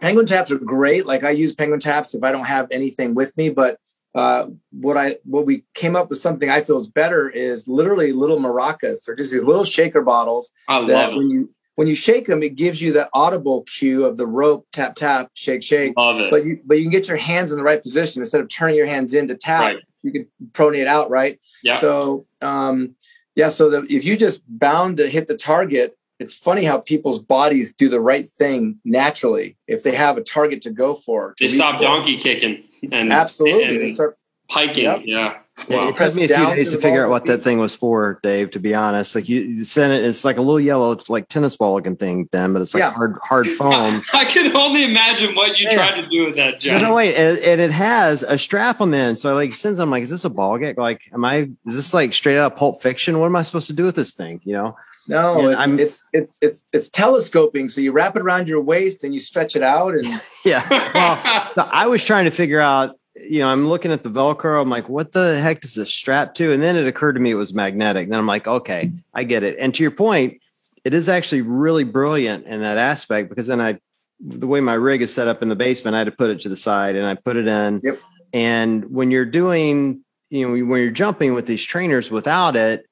penguin taps are great. Like I use penguin taps if I don't have anything with me, but uh, what I what we came up with something I feel is better is literally little maracas. They're just these little shaker bottles I that love when you when you shake them, it gives you that audible cue of the rope tap tap shake shake. Love it. But you but you can get your hands in the right position instead of turning your hands in to tap. Right. You can pronate out right. yeah. So um, yeah, so that if you just bound to hit the target, it's funny how people's bodies do the right thing naturally if they have a target to go for. to they stop for. donkey kicking and Absolutely, and they start. hiking. Yep. Yeah. Yeah, Wow. it took me a few days to to figure out what that thing was for, Dave. To be honest, like you, you sent it, it's like a little yellow, like tennis ball looking thing, Ben, but it's like Yeah. hard, hard foam. I can only imagine what you Yeah. tried to do with that, No, John. no, wait, and, and it has a strap on the end. So I like since I'm like, is this a ball gag? Like, am I? Is this like straight out of Pulp Fiction? What am I supposed to do with this thing? You know? No, it's, I'm- it's it's it's it's telescoping. So you wrap it around your waist and you stretch it out, and Yeah. Well, so I was trying to figure out. You know, I'm looking at the Velcro. I'm like, what the heck does this strap to? And then it occurred to me it was magnetic. Then I'm like, okay, I get it. And to your point, it is actually really brilliant in that aspect because then I, the way my rig is set up in the basement, I had to put it to the side and I put it in. Yep. And when you're doing, you know, when you're jumping with these trainers without it,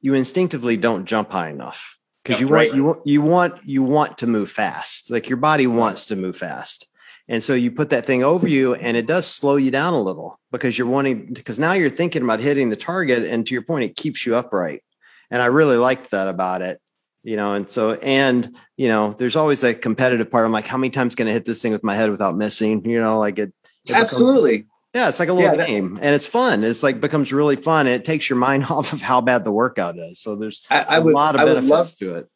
you instinctively don't jump high enough because Yep, you right. you want you want you want to move fast. Like your body wants to move fast. And so you put that thing over you and it does slow you down a little because you're wanting because now you're thinking about hitting the target and to your point it keeps you upright. And I really liked that about it. You know, and so and you know, there's always that competitive part. I'm like, how many times can I hit this thing with my head without missing? You know, like it, it becomes- Absolutely. yeah, it's like a little Yeah, game and it's fun. It's like becomes really fun. And it takes your mind off of how bad the workout is. So there's I, I a would. lot of I would benefits love. to it.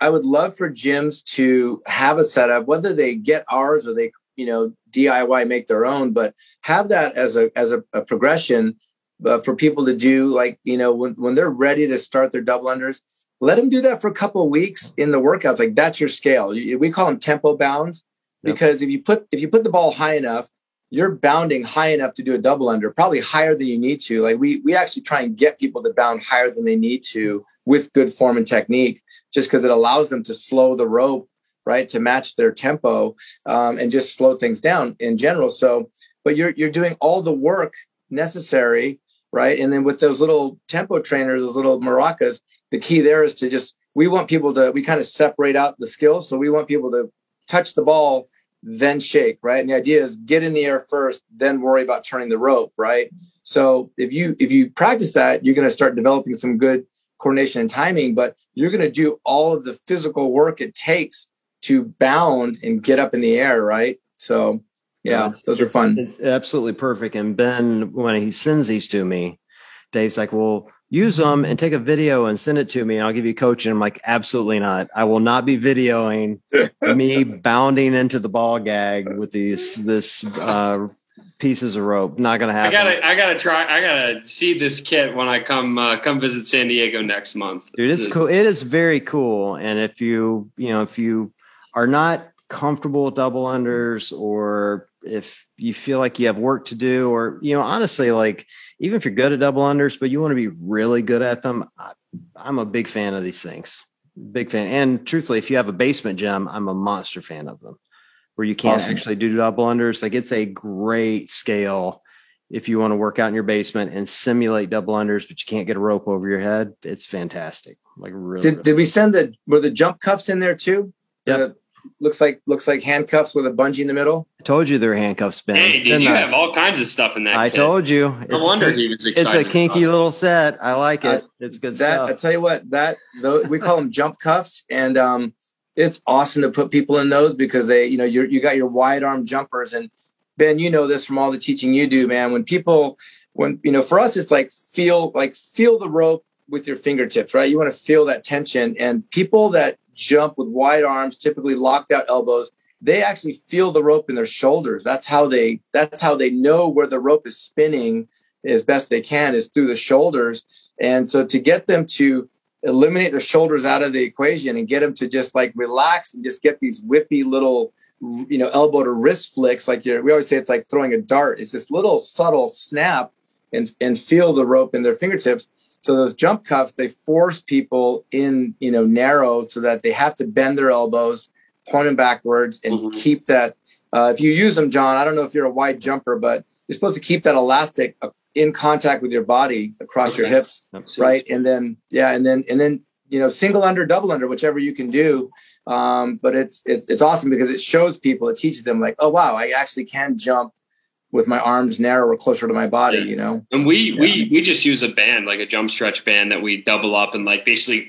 I would love for gyms to have a setup, whether they get ours or they, you know, DIY make their own, but have that as a as a, a progression uh, for people to do. Like you know, when when they're ready to start their double unders, let them do that for a couple of weeks in the workouts. Like that's your scale. We call them tempo bounds Yep. because if you put if you put the ball high enough, you're bounding high enough to do a double under, probably higher than you need to. Like we we actually try and get people to bound higher than they need to with good form and technique, just because it allows them to slow the rope right to match their tempo um, and just slow things down in general. So, but you're you're doing all the work necessary, right? And then with those little tempo trainers, those little maracas, the key there is to just we want people to we kind of separate out the skills. So we want people to touch the ball, then shake, right? And the idea is get in the air first, then worry about turning the rope, right? So if you if you practice that, you're going to start developing some good coordination and timing, but you're going to do all of the physical work it takes to bound and get up in the air, right? So yeah, it's- those are fun. It's absolutely perfect. And Ben, when he sends these to me, Dave's like, well, use them and take a video and send it to me and I'll give you coaching. I'm like, absolutely not. I will not be videoing me bounding into the ball gag with these, this, uh, pieces of rope. Not going to happen. I happen. gotta, I gotta try. I gotta see this kit when I come, uh, come visit San Diego next month. dude it's cool it is very cool and if you you know if you are not comfortable with double unders or if you feel like you have work to do or you know honestly like even if you're good at double unders but you want to be really good at them I, i'm a big fan of these things big fan and truthfully if you have a basement gym i'm a monster fan of them where you can't Awesome. actually do double unders like it's a great scale if you want to work out in your basement and simulate double unders, but you can't get a rope over your head, it's fantastic. Like really, Did, did we send the were the jump cuffs in there too? Yep. The- looks like looks like handcuffs with a bungee in the middle. I told you they're handcuffs, Ben. Hey, dude, Didn't you I? have all kinds of stuff in that. I kit. told you. No It's, wonder a, he was excited. it's a kinky about little set. I like it. Uh, it's good That I tell you what, that those, we call them jump cuffs, and um, it's awesome to put people in those because they, you know, you you got your wide arm jumpers, and Ben, you know this from all the teaching you do, man. When people, when you know, for us, it's like feel like feel the rope with your fingertips, right? You want to feel that tension, and people that jump with wide arms, typically locked out elbows, they actually feel the rope in their shoulders. That's how they that's how they know where the rope is spinning as best they can is through the shoulders. And so to get them to eliminate their shoulders out of the equation and get them to just like relax and just get these whippy little you know elbow to wrist flicks like you're, we always say it's like throwing a dart it's this little subtle snap and and feel the rope in their fingertips so those jump cuffs they force people in you know narrow so that they have to bend their elbows point them backwards and Mhm. keep that uh, if you use them john i don't know if you're a wide jumper but you're supposed to keep that elastic uh, in contact with your body across your Okay. hips right and then yeah and then and then you know single under double under whichever you can do um but it's it's it's awesome because it shows people it teaches them like oh wow i actually can jump with my arms narrower closer to my body Yeah. you know And we we we just use a band like a jump stretch band that we double up and like basically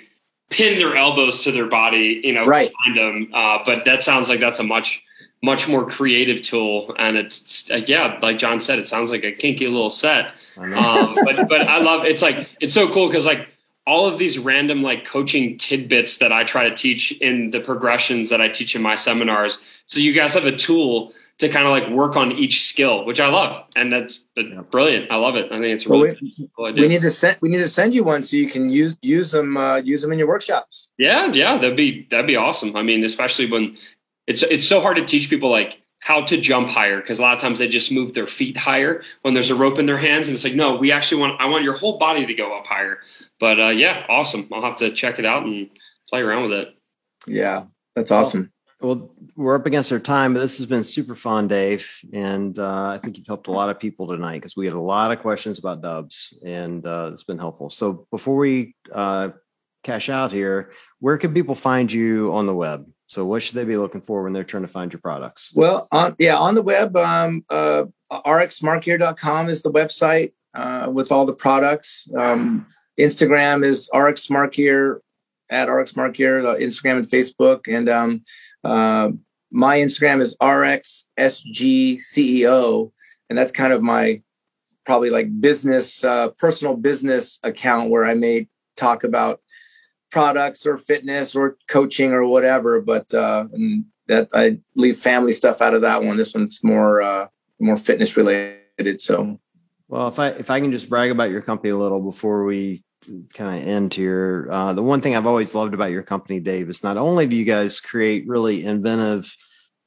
pin their elbows to their body, you know, Right. behind them. Uh, but that sounds like that's a much much more creative tool, and it's uh, yeah, like John said, it sounds like a kinky little set. Um, but but I love it's like it's so cool because like all of these random like coaching tidbits that I try to teach in the progressions that I teach in my seminars. So you guys have a tool to kind of like work on each skill, which I love, and that's Yeah. brilliant. I love it. I think it's a Well, really cool idea. we need to send we need to send you one so you can use use them uh, use them in your workshops Yeah, yeah, that'd be that'd be awesome. I mean, especially when it's it's so hard to teach people like how to jump higher because a lot of times they just move their feet higher when there's a rope in their hands, and it's like, no, we actually want I want your whole body to go up higher. But uh, yeah, awesome. I'll have to check it out and play around with it. Yeah, that's awesome. Well, we're up against our time, but this has been super fun, Dave. And uh, I think you've helped a lot of people tonight because we had a lot of questions about dubs and uh, it's been helpful. So before we uh, cash out here, where can people find you on the web? So what should they be looking for when they're trying to find your products? Well, on, yeah, on the web, um, uh, is the website uh, with all the products. Um, Instagram is rxsmartgear at rxsmartgear, uh, Instagram and Facebook. And um, uh, my Instagram is rxsgceo, and that's kind of my probably like business, uh, personal business account where I may talk about products or fitness or coaching or whatever. But uh, that I leave family stuff out of that one. This one's more uh, more fitness related. So, well, if I if I can just brag about your company a little before we kind of end here. Uh, the one thing I've always loved about your company, Dave, is not only do you guys create really inventive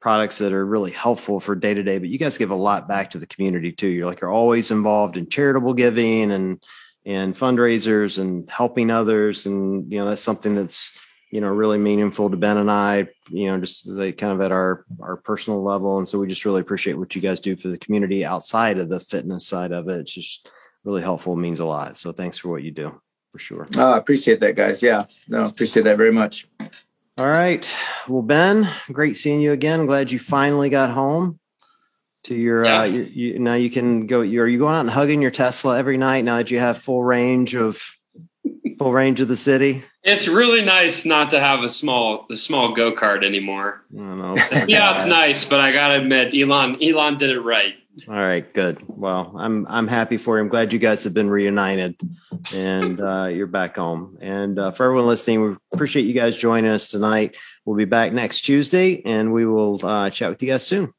products that are really helpful for day to day, but you guys give a lot back to the community too. You're like you're always involved in charitable giving and and fundraisers and helping others, and you know that's something that's you know really meaningful to Ben and I. You know, just like kind of at our our personal level, and so we just really appreciate what you guys do for the community outside of the fitness side of it. It's just really helpful, it means a lot. So thanks for what you do for sure. Oh, I appreciate that, guys. Yeah, no, appreciate that very much. All right. Well, Ben, great seeing you again. glad you finally got home to your. Uh, yeah. Uh, you, you, now you can go. You are you going out and hugging your Tesla every night now that you have full range of full range of the city? It's really nice not to have a small a small go kart anymore. yeah, it's nice, but I gotta admit, Elon Elon did it right. All right, good. Well, I'm I'm happy for you. I'm glad you guys have been reunited, and uh, you're back home. And uh, for everyone listening, we appreciate you guys joining us tonight. We'll be back next Tuesday, and we will uh, chat with you guys soon.